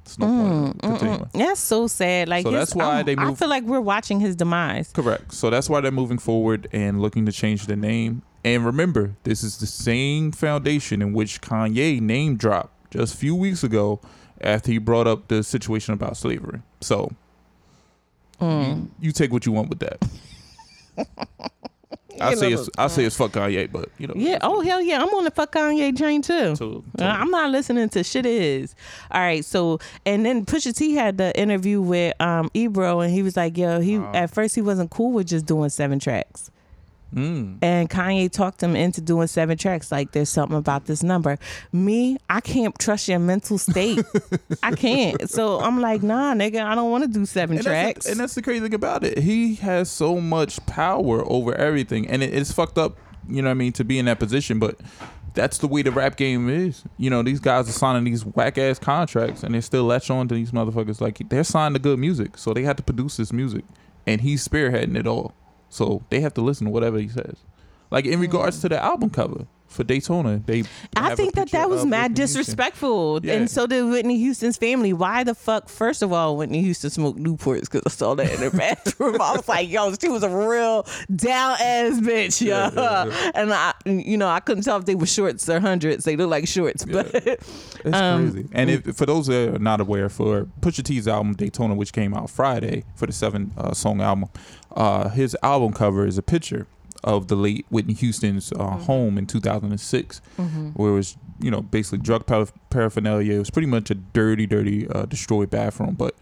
It's no point mm, mm, mm. in that's so sad. Like So his- that's why I'm- they I feel like we're watching his demise. Correct. So that's why they're moving forward and looking to change the name. And remember, this is the same foundation in which Kanye name dropped just a few weeks ago after he brought up the situation about slavery. So you, you take what you want with that. I say it's I say it's fuck Kanye, but you know. Yeah. Oh hell yeah. I'm on the fuck Kanye train too. So- Uh, I'm not listening to shit. Is all right. So and then Pusha T had the interview with um Ebro and he was like, yo, he Uh-huh. at first he wasn't cool with just doing seven tracks. Mm. And Kanye talked him into doing seven tracks. Like, there's something about this number. Me, I can't trust your mental state. I can't. So I'm like, nah, nigga, I don't want to do seven and tracks. That's and that's the crazy thing about it. He has so much power over everything, and it, it's fucked up. You know what I mean to be in that position, but that's the way the rap game is. You know, these guys are signing these whack ass contracts, and they still latch on to these motherfuckers. Like they're signed to G.O.O.D. Music, so they had to produce this music, and he's spearheading it all. So they have to listen to whatever he says. Like in regards to the album cover for Daytona, they. I think that that was mad disrespectful, Yeah. and so did Whitney Houston's family. Why the fuck? First of all, Whitney Houston smoked Newports because I saw that in her bathroom. I was like, yo, she was a real down ass bitch, yo. Yeah, yeah, And I, you know, I couldn't tell if they were shorts or hundreds. They look like shorts, but It's Um, crazy. And if, for those that are not aware, for Pusha T's album Daytona, which came out Friday for the seven uh, song album, uh, his album cover is a picture of the late Whitney Houston's uh, Mm-hmm. home in 2006, where it was you know basically drug paraphernalia. It was pretty much a dirty, dirty, uh, destroyed bathroom, but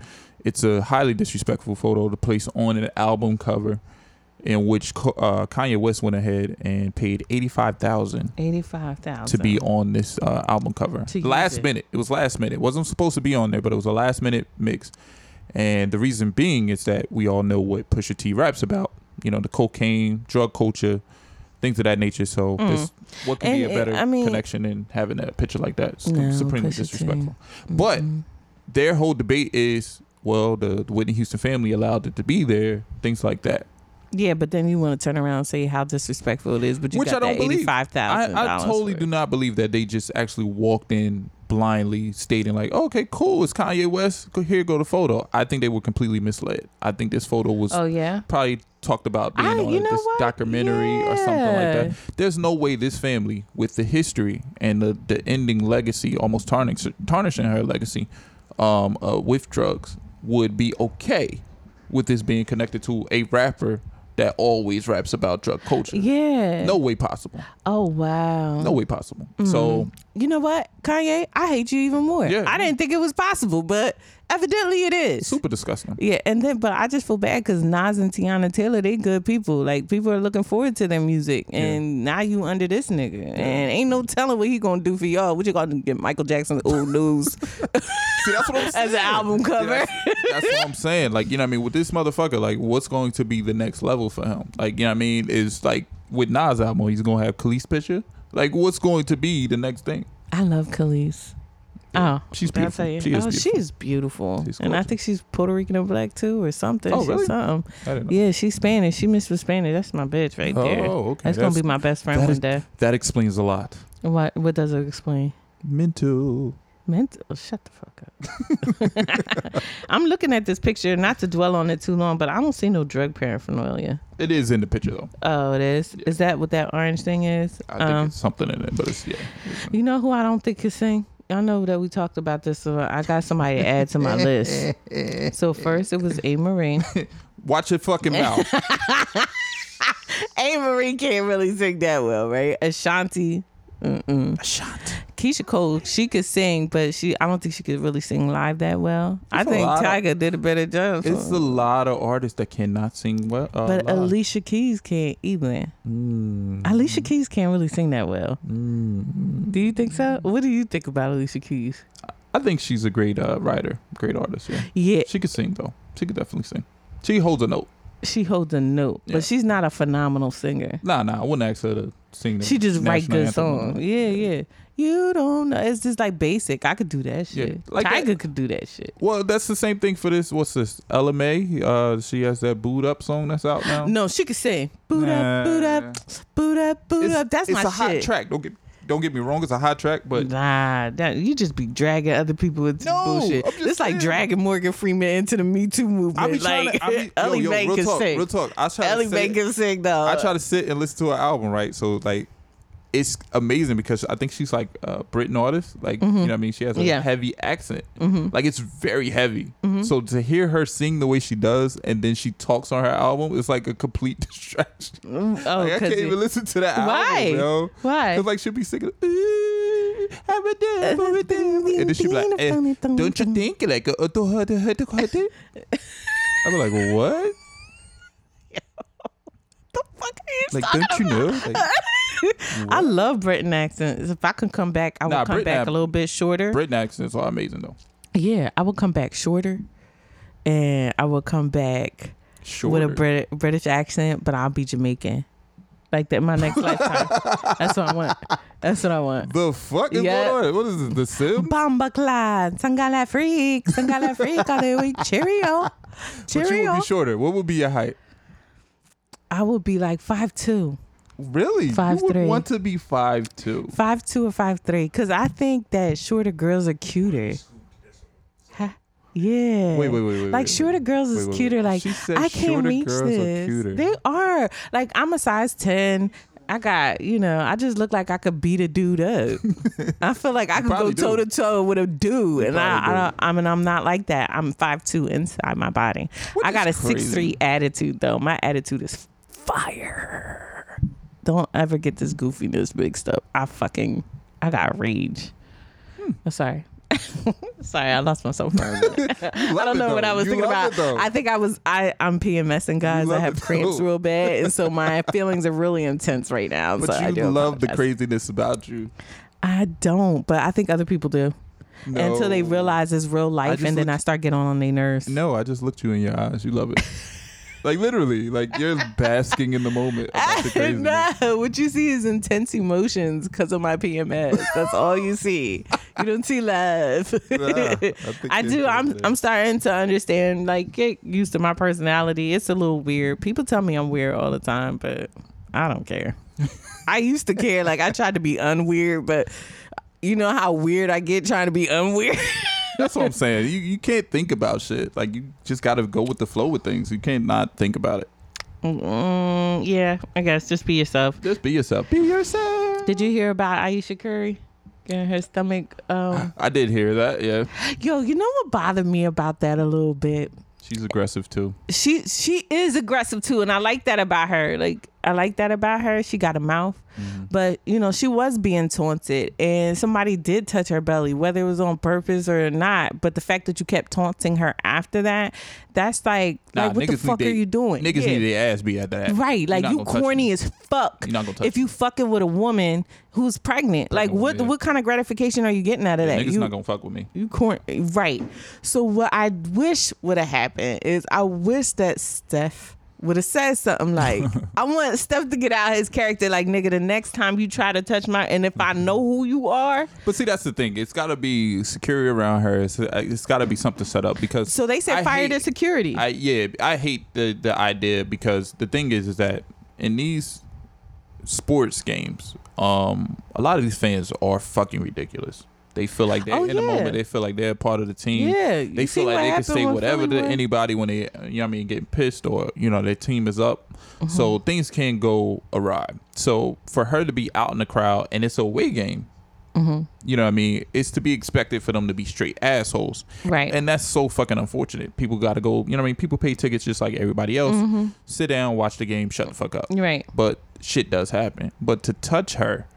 it's a highly disrespectful photo to place on an album cover. In which uh, Kanye West went ahead and paid eighty five thousand eighty-five thousand to be on this uh, album cover. To last it. minute. It was last minute. It wasn't supposed to be on there, but it was a last minute mix. And the reason being is that we all know what Pusha T raps about. You know, the cocaine, drug culture, things of that nature. So this, what could be a Mm. And, better I mean- connection than having a picture like that? It's No, supremely Pusha disrespectful. But their whole debate is, well, the, the Whitney Houston family allowed it to be there, things like that. Yeah, but then you want to turn around and say how disrespectful it is, but you which got I don't that believe. eighty-five I. I totally do not believe that they just actually walked in blindly, stating like, "Okay, cool, it's Kanye West. Go here, go the photo." I think they were completely misled. I think this photo was Oh yeah. probably talked about being I- on you know this what? documentary or something like Yeah. that. There's no way this family, with the history and the the ending legacy, almost tarnish, tarnishing her legacy, um, uh, with drugs, would be okay with this being connected to a rapper that always raps about drug culture. Yeah. No way possible. Oh wow. No way possible. So mm-hmm. You know what, Kanye? I hate you even more. Yeah. I didn't think it was possible, but evidently it is. super disgusting. Yeah, and then but I just feel bad because Nas and Teyana Taylor, they good people. Like people are looking forward to their music, and now you under this nigga, and ain't no telling what he gonna do for y'all. What you gonna get Michael Jackson's old news See, that's what I'm saying. as an album cover? That's, that's what I'm saying. Like, you know what I mean? With this motherfucker, like, what's going to be the next level for him? Like, you know what I mean? Is like with Nas album, he's gonna have Kelis picture. Like, what's going to be the next thing? I love Kelis. Oh, She's beautiful. you? She is oh, beautiful. she's beautiful, She's and I think she's Puerto Rican or black too, or something. Oh, really? Something. I didn't know. Yeah, she's Spanish. She missed with Spanish. That's my bitch right there. Oh, okay. That's, gonna be my best friend one is- day. That explains a lot. What? What does it explain? Mental. Mental. oh, Shut the fuck up. I'm looking at this picture, not to dwell on it too long, but I don't see no drug paraphernalia. It is in the picture though. Oh, it is. Is that what that orange thing is? I think Um, it's something in it, but it's yeah. you know who I don't think can sing? I know that we talked about this, so I got somebody to add to my list. So first, it was Amerie. Watch your fucking mouth. A. A. Marie can't really sing that well, right? Ashanti. Mm-mm. Ashanti. Keyshia Cole, she could sing, but she I don't think she could really sing live that well. I It's a think lot of- Tyga did a better job. It's a lot of artists that cannot sing well. Uh, but live. Alicia Keys can't even. Mm. Alicia Keys can't really sing that well. Do you think so? What do you think about Alicia Keys? I think she's a great uh, writer, great artist. Yeah, Yeah, she could sing though. She could definitely sing. She holds a note. she holds a note, Yeah. but she's not a phenomenal singer. Nah, nah, I wouldn't ask her to sing. She just write good songs. Yeah, yeah. You don't know. It's just like basic. I could do that Yeah, shit. like Tyga that- could do that shit. Well, that's the same thing for this. What's this? Ella Mai. Uh, she has that Boo'd Up song that's out now. No, she could sing. Boot up, boot up, boot up, boot it's, up. That's it's my a hot track. Don't get don't get me wrong. It's a hot track, but Nah, that, you just be dragging other people into No, bullshit. It's like dragging Morgan Freeman into the Me Too movement. I be trying like to. I be, yo, Ellie yo, Mae real talk, sing. real talk. I try Ellie to sit, can sing though. I try to sit and listen to her album, right? So like, it's amazing because I think she's like a Britain artist. Like you know what I mean? She has a Mm-hmm. Yeah. Mm-hmm. heavy accent. Like it's very heavy. So to hear her sing the way she does, and then she talks on her album, it's like a complete distraction. oh, Like, I can't even listen to that Why? album. Why? Cause like she'll be singing, "Ooh, I'm a damn, I'm a damn," and then she'll be like, eh, "Don't you think like uh, uh, be like, what? The fuck are you Like, don't you know? Like, I love Britain accents. If I can come back, I will Nah, come Britain back a little bit shorter. Britain accents are amazing though. yeah, I will come back shorter, and I will come back Sure. with a Brit- British accent, but I'll be Jamaican. Like that, my next lifetime. That's what I want. That's what I want. the fuck is Yeah. going on? What is this? The Sims? Bomba clad, sangala freak, sangala freak, hallelujah, cheerio, But you would cheerio. be shorter. What would be your height? I would be like five two, Really? Five you three. want to be five two. five two or five three, because I think that shorter girls are cuter. Ha- Yeah. Wait, wait, wait, wait, Like wait, shorter wait. girls is Wait, wait, cuter. Like I can't reach are this. cuter. They are. Like I'm a size ten. I got, you know, I just look like I could beat a dude up. I feel like I could go toe to toe with a dude, and I, I, I mean, I'm not like that. I'm five two inside my body. Which I got a six three attitude though. My attitude is fire. Don't ever get this goofiness mixed up. I fucking, I got rage. Hmm. I'm sorry. sorry, I lost myself for a minute. I don't know what. I was You thinking about. I think I was I I'm PMSing guys. I have cramps real bad, and so my feelings are really intense right now. But so I you do love the craziness about you. I don't, but I think other people do until they realize it's real life, and then I start getting on their nerves. No, I just looked you in your eyes. You love it. like literally, like you're basking in the moment no, what you see is intense emotions because of my PMS. That's all you see. You don't see love. Nah, I I do. I'm crazy. I'm starting to understand. Like get used to my personality. It's a little weird. People tell me I'm weird all the time, but I don't care. I used to care. Like I tried to be unweird, but you know how weird I get trying to be unweird. That's what I'm saying. You you can't think about shit. Like you just got to go with the flow with things. You can't not think about it. mm, yeah, I guess just be yourself. Just be yourself. Be yourself. Did you hear about Ayesha Curry getting her stomach? Um, I did hear that. Yeah, yo, you know what bothered me about that a little bit? she's aggressive too. She she is aggressive too, and I like that about her. Like I like that about her. She got a mouth, mm-hmm. but you know she was being taunted, and somebody did touch her belly, whether it was on purpose or not. But the fact that you kept taunting her after that, that's like Nah, like what the fuck they- are you doing? Niggas Yeah. need their ass beat after that. Right, like you corny as fuck. You're not gonna touch if you fucking with a woman who's pregnant. like what what kind of gratification are you getting out of that? Niggas You- not gonna fuck with me. you corn right. So what I wish would have happened is I wish that Steph would have said something like, I want Steph to get out his character like nigga the next time you try to touch my and if I know who you are. But see, that's the thing. It's got to be security around her. It's, it's got to be something set up because. So they said I fire hate- the security. I yeah, I hate the the idea because the thing is is that in these sports games, um, a lot of these fans are fucking ridiculous. They feel like they're Oh, in the moment. They feel like they're a part of the team. Yeah, you they feel like they can say whatever to anybody when they, you know, what I mean, getting pissed or you know their team is up. Mm-hmm. So things can go awry. So for her to be out in the crowd and it's a away game, You know what I mean? It's to be expected for them to be straight assholes. Right. And that's so fucking unfortunate. People got to go, you know what I mean? People pay tickets just like everybody else. Sit down, watch the game, shut the fuck up. Right. But shit does happen. But to touch her,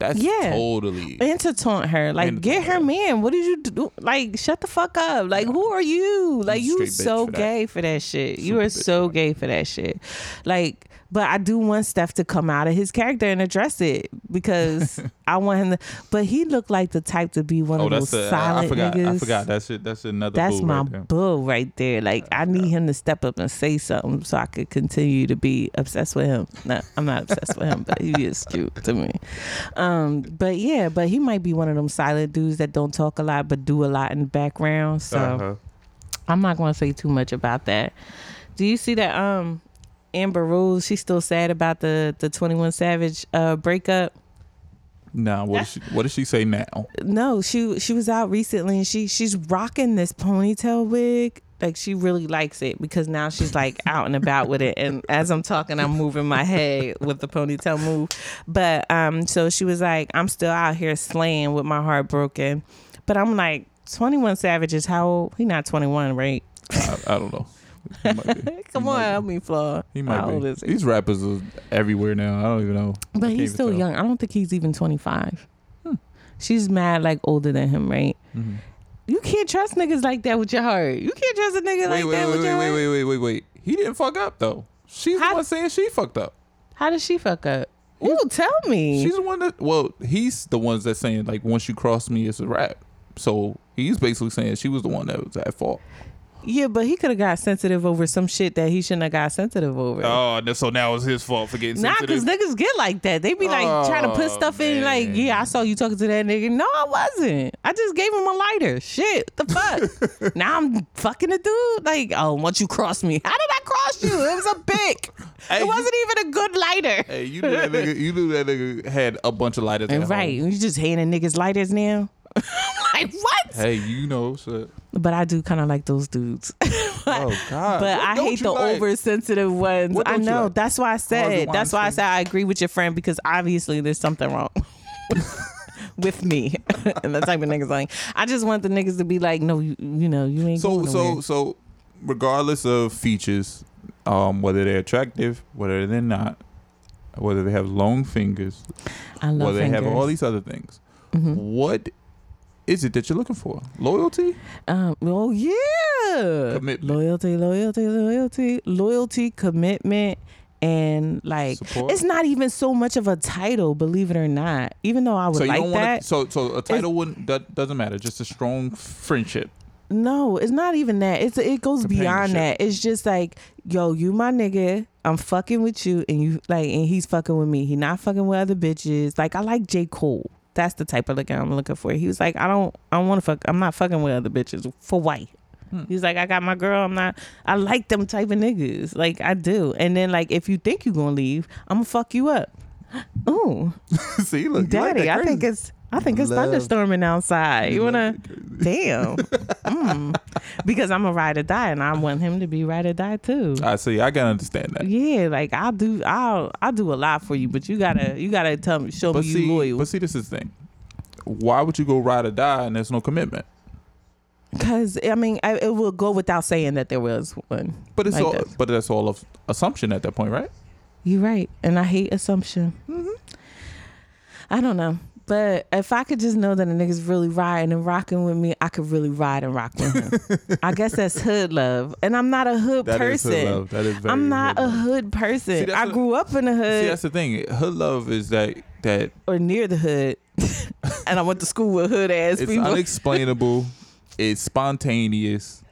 that's Yeah. totally. and to taunt her, like And get her man. What did you do? Like shut the fuck up. Like who are you? Like you so for that. gay for that shit. you Super are so gay for that shit. Like, but I do want Steph to come out of his character and address it because I want him to. But he looked like the type to be one Oh, of those the. I, I silent forgot. niggas. I forgot. That's it. That's another. That's my right right there. Like I need him to step up and say something so I could continue to be obsessed with him. No, I'm not obsessed with him, but he is cute to me. Um, but yeah, but he might be one of them silent dudes that don't talk a lot but do a lot in the background. So Uh-huh. I'm not gonna say too much about that. Do you see that um Amber Rose, she's still sad about the the 21 Savage uh breakup? Now, what does she? What does she say now? no, she she was out recently and she she's rocking this ponytail wig. Like she really likes it because now she's like out and about with it. And as I'm talking, I'm moving my head with the ponytail move. But um, so she was like, I'm still out here slaying with my heart broken. But I'm like, 21 Savage is how old? He not 21, right? I, I don't know. He might be. Come on, might help be. me, Flaw. He might how old be. is he? These rappers are everywhere now. I don't even know. I But can't he's even still tell. young. I don't think he's even 25. She's mad like older than him, right? Mm-hmm. You can't trust niggas like that with your heart. You can't trust a nigga Wait, like wait, that wait, with your wait, heart. wait, wait, wait, wait. He didn't fuck up though. She's How- the one saying she fucked up. How does she fuck up? Ooh, tell me. She's the one that. Well, he's the ones that saying like once you cross me, it's a rap. So he's basically saying she was the one that was at fault. Yeah, but he could have got sensitive over some shit that he shouldn't have got sensitive over. Oh, so now it's his fault for getting Nah, sensitive. Nah, cause niggas get like that. They be like trying to put Oh, stuff in, like, yeah, I saw you talking to that nigga. No, I wasn't. I just gave him a lighter. Shit, the fuck. now I'm fucking a dude. Like, oh, once you cross me, how did I cross you? It was a bic. Hey, it wasn't even a good lighter. hey, you knew that nigga. You knew that nigga had a bunch of lighters. at right, home. you just handing niggas lighters now. like what? Hey, you know shit. But I do kind of like those dudes. Oh God. But What I hate the like? oversensitive ones. I know. like? That's why I said. That's why I said I agree with your friend because obviously there's something wrong with me and the type of niggas like. I just want the niggas to be like, no, you, you know, you ain't So so so, regardless of features, um, whether they're attractive, whether they're not, whether they have long fingers, I love whether they have all these other things, Mm-hmm. what is it that you're looking for? Loyalty? Um, oh yeah, Commitment. loyalty, loyalty, loyalty, loyalty, commitment, and like Support? it's not even so much of a title, believe it or not. Even though I would so you like don't that. so so a title wouldn't that doesn't matter. Just a strong friendship. No, it's not even that. It's it goes beyond that. It's just like, yo, you my nigga. I'm fucking with you, and you like, and he's fucking with me. He not fucking with other bitches. Like I like J Cole. That's the type of looking I'm looking for. He was like, I don't, I don't want to fuck. I'm not fucking with other bitches for white. Hmm. He's like, I got my girl. I'm not. I like them type of niggas. Like I do. And then like, if you think you're gonna leave, I'm gonna fuck you up. Oh, See, look, you like daddy, I think it's. I think it's Love. thunderstorming outside. You like wanna? Damn. Mm. Because I'm a ride or die, and I want him to be ride or die too. I see. I can understand that. Yeah, like I'll do, I'll, I'll do a lot for you, but you gotta, you gotta tell me, show But me see, you loyal. but see, this is the thing. Why would you go ride or die and there's no commitment? Because I mean, I, it will go without saying that there was one. But it's like all, this. but that's all of assumption at that point, right? You're right, and I hate assumption. Mm-hmm. I don't know, but if I could just know that a nigga's really riding and rocking with me, I could really ride and rock with him. I guess that's hood love, and I'm not a hood That is person. hood love. That is very I'm not hood a hood person. See, I a- grew up in the hood See, that's the thing. Hood love is that that or near the hood, and I went to school with hood ass it's people. It's unexplainable. it's spontaneous.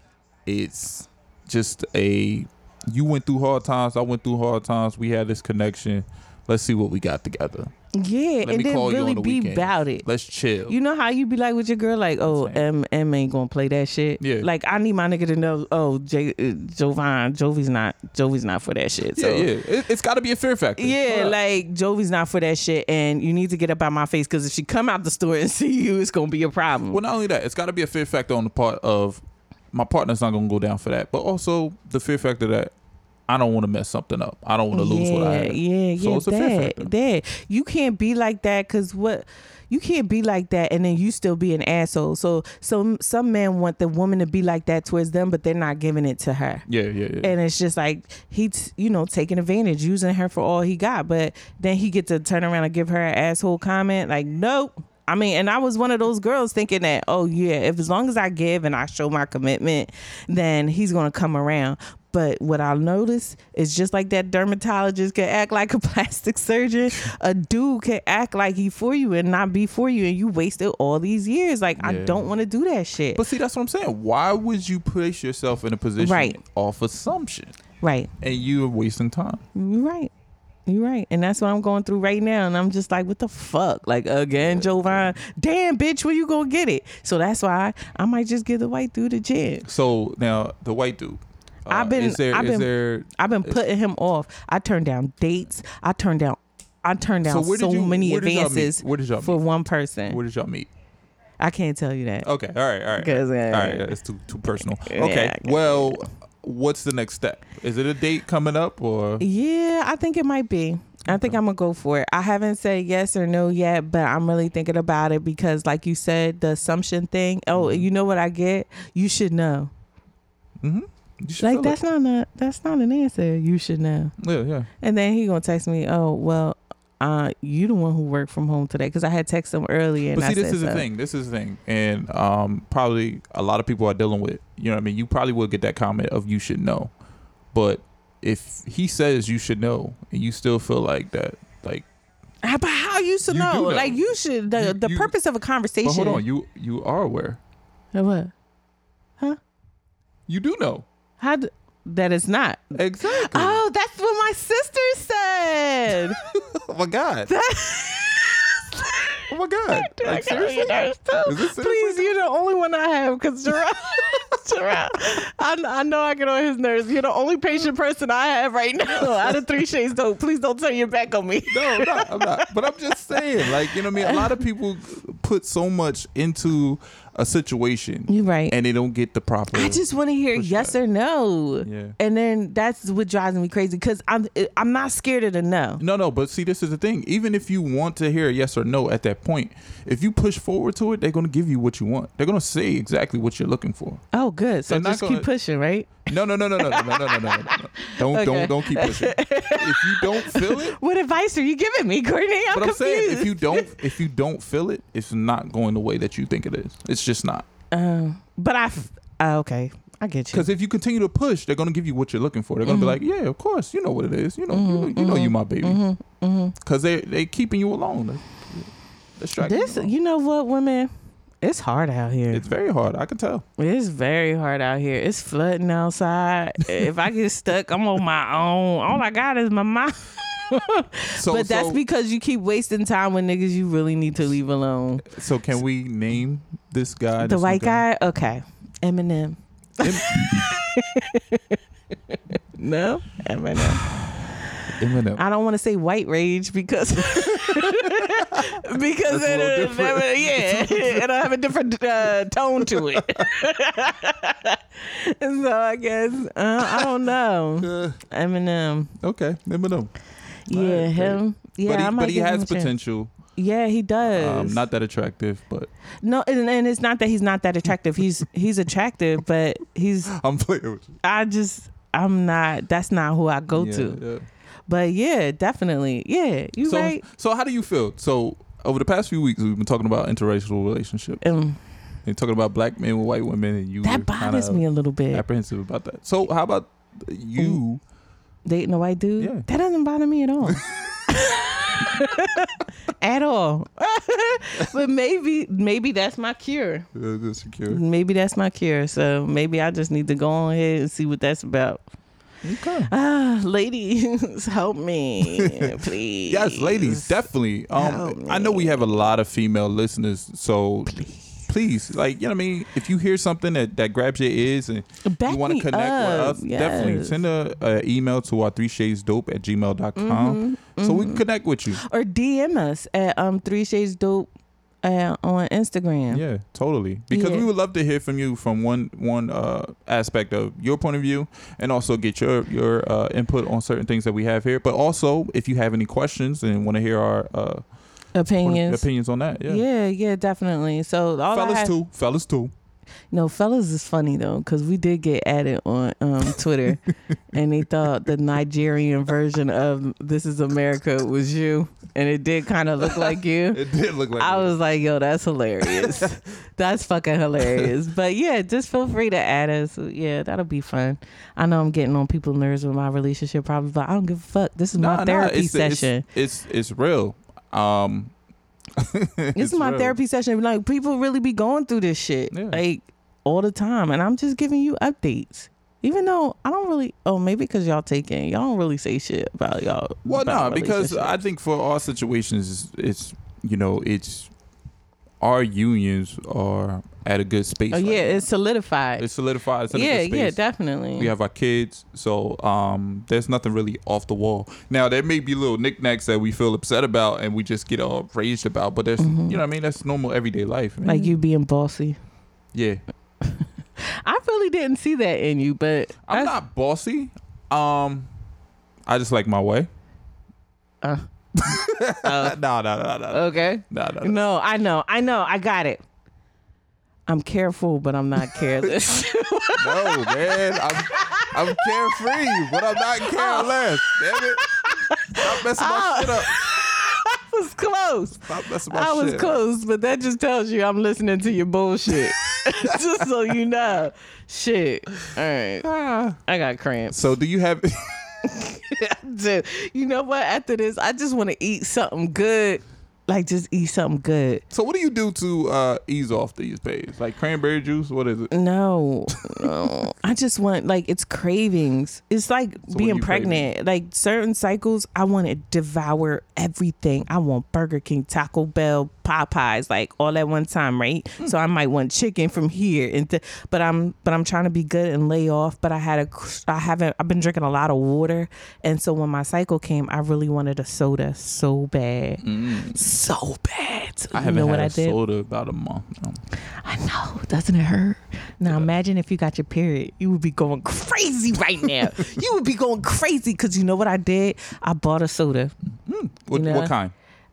It's just a. You went through hard times. I went through hard times. We had this connection. Let's see what we got together. Yeah, Let and then really the be about it. Let's chill. You know how you be like with your girl, like, oh, M M ain't gonna play that shit. Yeah. Like I need my nigga to know, oh, J, uh, Jovan, Jovee's not, Jovee's not for that shit. yeah, So yeah. It, it's got to be a fear factor. Yeah, up. like Jovee's not for that shit, and you need to get up out my face because if she come out the store and see you, it's gonna be a problem. Well, not only that, it's got to be a fear factor on the part of my partner's not gonna go down for that, but also the fear factor that I don't want to mess something up. I don't want to lose what I have. Yeah, So yeah, So it's that, that. You can't be like that because what you can't be like that and then you still be an asshole. So some some men want the woman to be like that towards them, but they're not giving it to her. Yeah, yeah, yeah. And it's just like he's, you know, taking advantage, using her for all he got. But then he get to turn around and give her an asshole comment. Like, nope. I mean, and I was one of those girls thinking that, oh yeah, if as long as I give and I show my commitment, then he's gonna come around. But what I'll notice is just like that dermatologist can act like a plastic surgeon, a dude can act like he for you and not be for you, and you wasted all these years. Like I don't want to do that shit. but see, that's what I'm saying. Why would you place yourself in a position Right. off assumption, right. and you're wasting time? You're right. You're right. And that's what I'm going through right now. And I'm just like, what the fuck? Like, again, Jovan, damn, bitch, where you going to get it? So that's why I might just give the white dude a chance. So now the white dude. Uh, I've been- there? I've been- there? I've been putting him off. I turned down dates. I turned down. I turned down So so, you- many where did y'all meet? advances for meet? one person. Where did y'all meet? I can't tell you that. Okay. All right. All right. all uh, right. It's too too personal. Okay. Guess, well, what's the next step? Is it a date coming up or? Yeah, I think it might be. I think I'm gonna go for it. I haven't said yes or no yet, but I'm really thinking about it because, like you said, the assumption thing. Oh, Mm-hmm. you know what I get? You should know. Should Like that's it. not a that's not an answer. You should know. Yeah. Yeah. And then he gonna text me. Oh well, uh, you the one who worked from home today because I had texted him earlier. And But see, I this is the thing. This is the thing, and um, probably a lot of people are dealing with. You know, what I mean, you probably will get that comment of "you should know," but if he says you should know, and you still feel like that, like, Ah, But how you should You know? know. Like you should. The You- the you- purpose of a conversation. but hold on, you you are aware. Uh, what? Huh? You do know How? d- that is not. exactly. Oh, that's what my sister said. oh my god. oh my god. Like seriously? Seriously? Please, you're the only one I have because Jerrell, Jerrell, I, I know I get on his nerves. You're the only patient person I have right now out of three shades. Though, please don't turn your back on me. No, I'm not. I'm not. But I'm just saying, like, you know what I mean? A lot of people put so much into a situation. You're right. And they don't get the proper. I just want to hear yes or no. Yeah. And then that's what drives me crazy because I'm I'm not scared of the no. No, no, but see, this is the thing. Even if you want to hear yes or no at that point, if you push forward to it, they're going to give you what you want. They're going to say exactly what you're looking for. Oh, good. So They're just gonna- keep pushing, right? No, no, no, no, no, no, no, no, no, no, no. no. Don't, Okay. don't, don't keep pushing. If you don't feel it, What advice are you giving me, Courtney? I'm but I'm confused. saying if you don't, if you don't feel it, it's not going the way that you think it is. It's just not. but I, f- uh, okay, I get you. Because if you continue to push, they're gonna give you what you're looking for. They're gonna Mm-hmm. be like, "Yeah, of course, you know what it is. You know, you, know you know you my baby." Mm-hmm. Because they they keeping you alone. They're, This, you alone. you know what, women? It's hard out here. It's very hard. I can tell. It's very hard out here. It's flooding outside. if I get stuck, I'm on my own. All I got is my mouth. So, but that's so, because you keep wasting time with niggas you really need to leave alone. so can we name this guy? The this white new guy? Okay. Eminem. no? Eminem. Eminem. I don't want to say white rage because because it'll, different. yeah, it'll have a different uh, tone to it. so I guess uh, I don't know. Eminem. Okay, Eminem. Yeah, Alright, him. Yeah, but he, I might but he has potential. Yeah, he does. Um, not that attractive, but no, and, and it's not that he's not that attractive. He's he's attractive, but he's. I'm playing with you. I just I'm not. That's not who I go Yeah, to. yeah. But yeah, definitely. Yeah, you So, right. so how do you feel? So over the past few weeks, we've been talking about interracial relationships Um, and talking about black men with white women, and you that bothers me a little bit. apprehensive about that. So how about you? Dating a white dude. Yeah. That doesn't bother me at all. at all. but maybe maybe that's my cure. Uh, secure. Maybe that's my cure. So maybe I just need to go on ahead and see what that's about. Okay. Ah, ladies, help me, please. Yes, ladies, definitely. Um, I know we have a lot of female listeners, so please, like you know, what I mean, if you hear something that, that grabs your ears and Back you want to connect up, with us, definitely send a, a email to our three shades dope at gmail.com Mm-hmm, so we can connect with you. Or DM us at um three shades dope uh, on Instagram. Yeah, totally. Because Yeah. we would love to hear from you from one one uh, aspect of your point of view, and also get your your uh, input on certain things that we have here. But also, if you have any questions and want to hear our uh, Opinions. opinions on that, yeah, Yeah, yeah, definitely. So all fellas had- too, fellas too. No, fellas is funny though, because we did get added on um, Twitter, and they thought the Nigerian version of "This Is America" was you, and it did kind of look like you. It did look like I it. was like, "Yo, that's hilarious. that's fucking hilarious." But yeah, just feel free to add us. Yeah, that'll be fun. I know I'm getting on people's nerves with my relationship problems, but I don't give a fuck. This is Nah, my therapy it's, it's- session. It's, it's real. Um, This is my real. therapy session. Like people really be going through this shit Yeah. like all the time, and I'm just giving you updates. Even though I don't really, oh maybe because y'all taking, y'all don't really say shit about y'all. Well, no, about because I think for our situations, it's, it's you know, it's our unions are at a good space. oh right yeah, now. it's solidified. it's solidified. It's yeah, a good yeah, definitely. We have our kids, so um, there's nothing really off the wall. Now there may be little knickknacks that we feel upset about and we just get all raged about, but there's, you know, what I mean, that's normal everyday life. man. Mm-hmm. like you being bossy. yeah, I really didn't see that in you, but I'm not bossy. Um, I just like my way. Uh. no, no, no, no, Okay. no, no, no. No, I know, I know, I got it. I'm careful, but I'm not careless. No, man. I'm I'm carefree, but I'm not careless. Damn it. Stop messing my Oh. shit up. I was close. Stop messing my I was shit close, but that just tells you I'm listening to your bullshit. just so you know. Shit. All right. up. I got cramps. So do you have Dude, you know what? After this, I just want to eat something good. Like, just eat something good. so what do you do to uh ease off these pains? Like cranberry juice? What is it? No, no. I just want like it's cravings. It's like are being pregnant. Like certain cycles, I want to devour everything. I want Burger King, Taco Bell, Popeyes, like all at one time, right? Hmm. So I might want chicken from here, and th- but I'm but I'm trying to be good and lay off. But I had a I haven't I've been drinking a lot of water, and so when my cycle came, I really wanted a soda so bad, so bad. So Hmm. I you haven't know had what a I did? soda about a month. Um, I know, doesn't it hurt? Now imagine if you got your period, you would be going crazy right now. you would be going crazy because you know what I did? I bought a soda, what, know? what kind?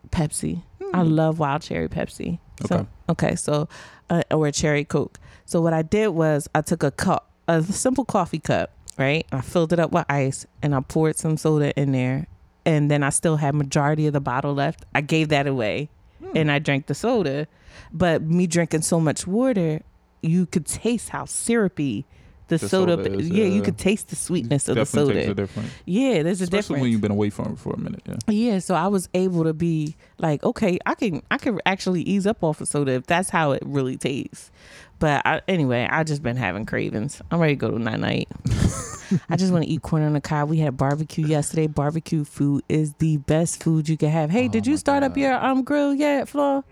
Pepsi. I love wild cherry Pepsi. So, Okay. okay, so uh, or cherry Coke. So what I did was I took a cup, a simple coffee cup, right? I filled it up with ice and I poured some soda in there, and then I still had majority of the bottle left. I gave that away, and I drank the soda. But me drinking so much water, you could taste how syrupy the, The soda. soda is, yeah, you uh, could taste the sweetness of the soda. takes a difference. yeah, there's a Especially difference. when you've been away from it for a minute. Yeah. Yeah, so I was able to be like, okay, I can I can actually ease up off of soda if that's how it really tastes. But I, anyway, I just been having cravings. I'm ready to go to night night. I just want to eat corn on the cob. We had barbecue yesterday. Barbecue food is the best food you can have. Hey, did you start up your um grill yet, Flo?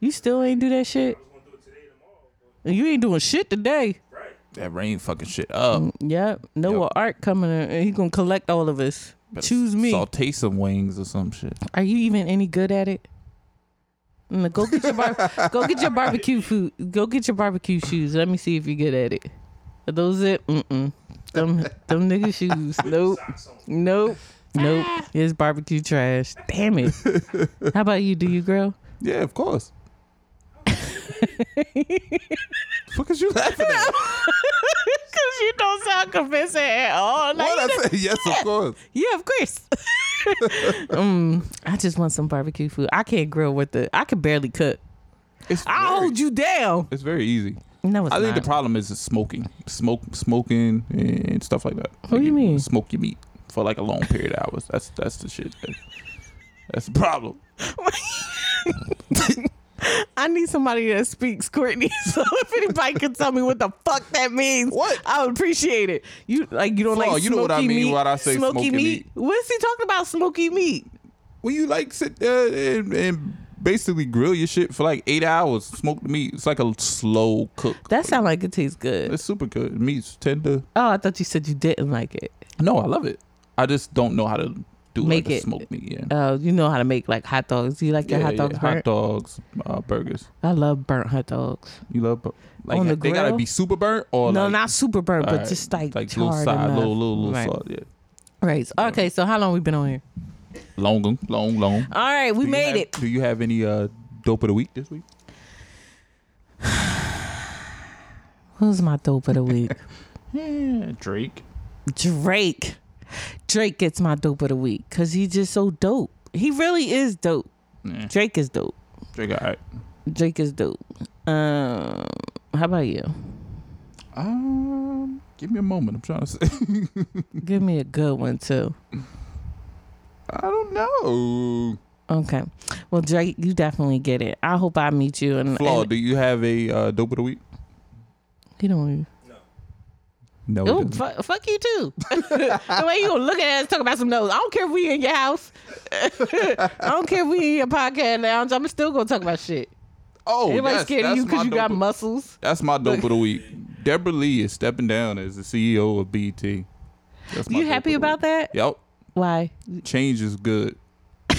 You still ain't do that shit. You ain't doing shit today. That rain fucking shit up. Yep. Noah Yep. Ark coming in and he gonna collect all of us. Better Choose me. Saute some wings or some shit. Are you even any good at it? Mm, Go get your bar- go get your barbecue food. Go get your barbecue shoes. Let me see if you're good at it. Are those it? Mm-mm. Them them nigga shoes. Nope. Nope. Nope. It's barbecue trash. Damn it. How about you? Do you grill? Yeah, of course. Fuck is you laughing at? Cause you don't sound convincing at all. Like, What I say? Yes, of course. yeah, of course. um, I just want some barbecue food. I can't grill with the. I can barely cook. It's I'll very- hold you down. It's very easy. No, I think not. the problem is smoking, smoke, smoking, and stuff like that. What do Like, you mean? Smoke your meat for like a long period of hours. That's that's the shit. That- That's the problem. I need somebody that speaks Courtney. So if anybody could tell me what the fuck that means, What? I would appreciate it. You like you don't Flaw, like you know what I mean meat? when I say smoky smoky meat. meat. What's he talking about? Smoky meat. When you like sit uh, and, and basically grill your shit for like eight hours, smoke the meat. It's like a slow cook. That sounds like it tastes good. It's super good. Meat's tender. Oh, I thought you said you didn't like it. No, I love it. I just don't know how to do Make like it- smoked meat. Yeah. Uh, you know how to make like hot dogs. Do you like your yeah, hot dogs yeah. hot dogs, uh, burgers. I love burnt hot dogs. You love bu- like On the they gotta be super burnt or no, like, not super burnt, but alright, just like, like little side, enough. little little little right. salt. Yeah, Right. So- Okay. So how long we been on here? long, long, long. All right, we made have- it. Do you have any uh dope of the week this week? Who's my dope of the week? Yeah, Drake. Drake. Drake gets my dope of the week because he's just so dope. He really is dope. Yeah. Drake is dope. Drake, all right. Drake is dope. Um, how about you? Um, give me a moment. I'm trying to say. Give me a good one too. I don't know. Okay. Well, Drake, you definitely get it. I hope I meet you. And, Flaw, and do you have a uh, dope of the week? you don't. No. Oh, fu- fuck you too. the way you gonna look at us talk about some notes. I don't care if we in your house. I don't care if we in your podcast lounge. I'm still gonna talk about shit. oh, Anybody yes, scared of you because you got of- muscles? That's my dope of the week. Deborah Lee is stepping down as the CEO of BET. That's my You happy about that? Yep. Why? Change is good.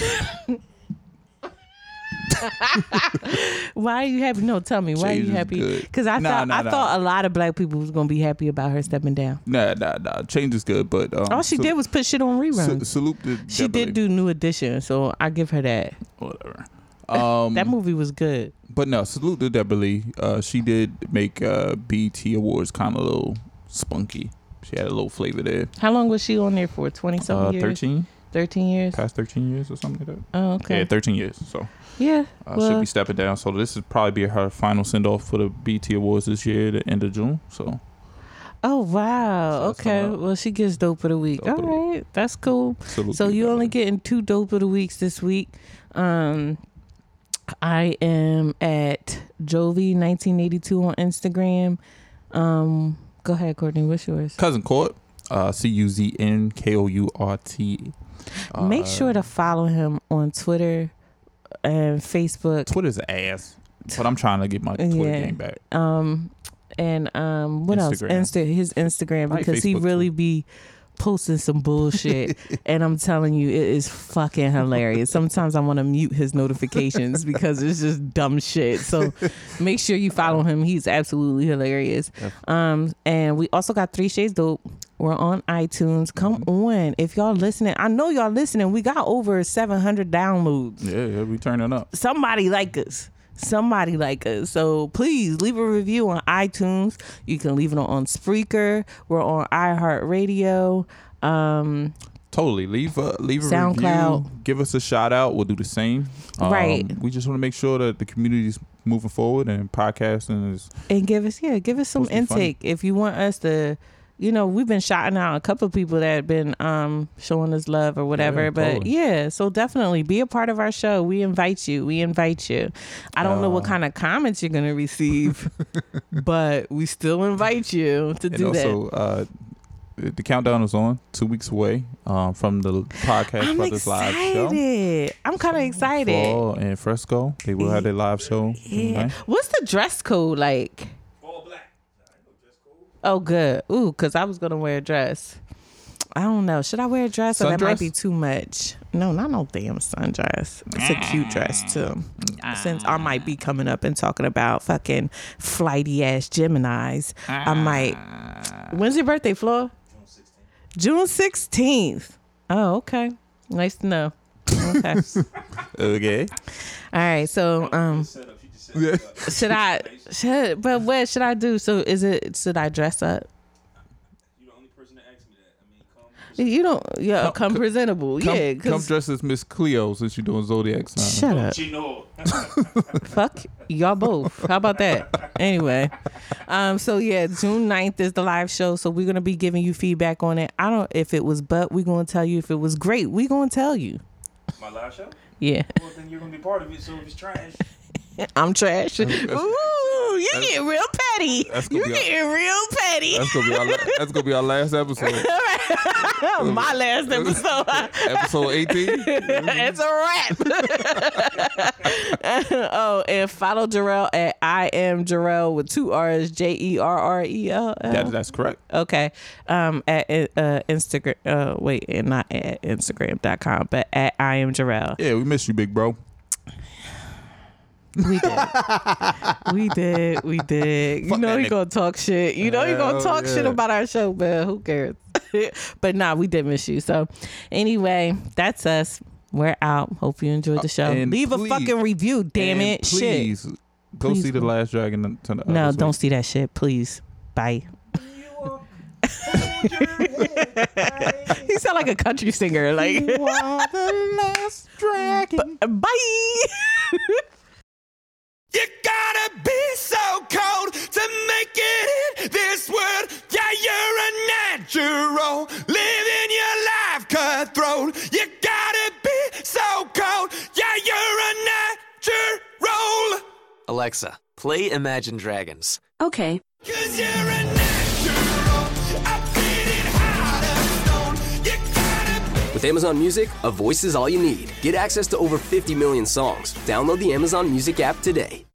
Why are you happy? No, tell me. Why are you happy? Because I Nah, thought nah, I nah. thought a lot of black people was gonna be happy about her stepping down. Nah, nah, nah. Change is good, but um, All she sal- did was put shit on reruns. salute to she did do New Edition, so I give her that. Whatever. Um, That movie was good. but no, salute to Deborah Lee. Uh, she did make uh, BET Awards kind of a little spunky. She had a little flavor there. How long was she on there for? Twenty something Uh, years. 13, 13 years. past 13 years or something like that. Oh, okay. Yeah, 13 years. So Yeah. uh, well, should be stepping down. So this is probably be her final send off for the BET Awards this year, the end of June. So oh wow. So okay. Well, she gets dope of the week. Dope All right. That's cool. salute. So you Deborah only getting two dope of the weeks this week. Um, I am at Jovee 1982 on Instagram. Um, go ahead, Courtney. What's yours? Cuzn Kourt. Uh, C U Z N K O U R T. Uh, Make sure to follow him on Twitter and Facebook. Twitter's ass, but I'm trying to get my Twitter Yeah. game back. Um, and um, what else? Insta his Instagram because he really too. be posting some bullshit, and I'm telling you, it is fucking hilarious. Sometimes I want to mute his notifications because it's just dumb shit. So make sure you follow him. He's absolutely hilarious. Um, and we also got Three Shades Dope. We're on iTunes. Come on, if y'all listening, I know y'all listening. We got over 700 downloads Yeah, yeah, we turning up. somebody like us. Somebody like us. So please leave a review on iTunes. You can leave it on Spreaker. We're on iHeartRadio. Um, Totally. Leave a leave a SoundCloud. review. Give us a shout out. We'll do the same. Um, Right. We just want to make sure that the community's moving forward and podcasting is and give us yeah, give us some Supposed to be funny. intake if you want us to. You know, we've been shouting out a couple of people that have been um, showing us love or whatever. Yeah, but totally. yeah, so definitely be a part of our show. We invite you. We invite you. I don't know what Uh, kind of comments you're gonna receive, but we still invite you to and do that. also uh, the countdown is on. Two weeks away um, from the podcast I'm Brothers live show. excited. I'm kind of excited. Fall and Fresco. They will have their live show. Yeah. tonight. What's the dress code like? Oh, good. Ooh, because I was going to wear a dress. I don't know. Should I wear a dress or that might be too much? No, not no damn sundress. It's a cute dress, mm. too. Ah. Since I might be coming up and talking about fucking flighty ass Geminis, I ah. might. When's your birthday, Flo? June 16th. Oh, okay. Nice to know. Okay. Okay. All right. So, um, should I? Should but what should I do? So, is it? Should I dress up? You the only person to ask me that. I mean, come. You don't. Yeah, Come- come, presentable. Come, yeah, come dress as Miss Cleo since you're doing zodiac sign. shut up. Fuck y'all both. How about that? Anyway, um, so yeah, June 9th is the live show. So we're gonna be giving you feedback on it. I don't if it was, but we're gonna tell you if it was great. We're gonna tell you. My live show? Yeah, Well, then you're gonna be part of it. So if it's trash, I'm trash. Ooh, you get real petty. You getting real petty. That's gonna be our that's gonna be our last episode. My last episode. Episode 18. it's a wrap. oh, and follow Jerrell at I am Jerrell with two R's, J E R R E L L. That, that's correct. Okay. Um, at uh, Instagram. Uh, wait, and not at Instagram.com, but at I am Jerrell. Yeah, we miss you, big bro. We did. we did. We did. You Fuck know that he nigga. gonna talk shit. You know he gonna Hell talk shit about our show, but who cares? but nah, we did miss you. So anyway, that's us. We're out. Hope you enjoyed the show. Uh, and Leave a fucking review. Damn And it. Shit. Please go Please see the. Last Dragon. Tonight, No, don't see that shit, please. Bye. he sound like a country singer. Like You are the last dragon. bye. Alexa, play Imagine Dragons. Okay. Cause you're a natural. I beat it hard as stone. You gotta With Amazon Music, a voice is all you need. Get access to over 50 million songs. Download the Amazon Music app today.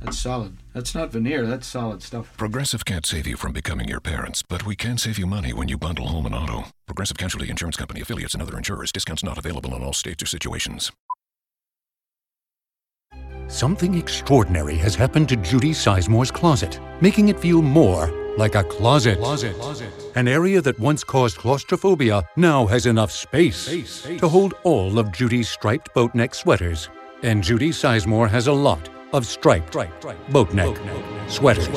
That's solid. That's not veneer. That's solid stuff. Progressive can't save you from becoming your parents, but we can save you money when you bundle home and auto. Progressive Casualty Insurance Company affiliates and other insurers. Discounts not available in all states or situations. Something extraordinary has happened to Judy Sizemore's closet, making it feel more like a closet. closet. closet. An area that once caused claustrophobia now has enough space, to hold all of Judy's striped boat neck sweaters. And Judy Sizemore has a lot of striped boat neck sweaters.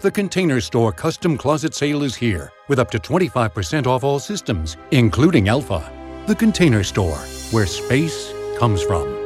The Container Store custom closet sale is here with up to 25% off all systems, including Alpha. The Container Store, where space comes from.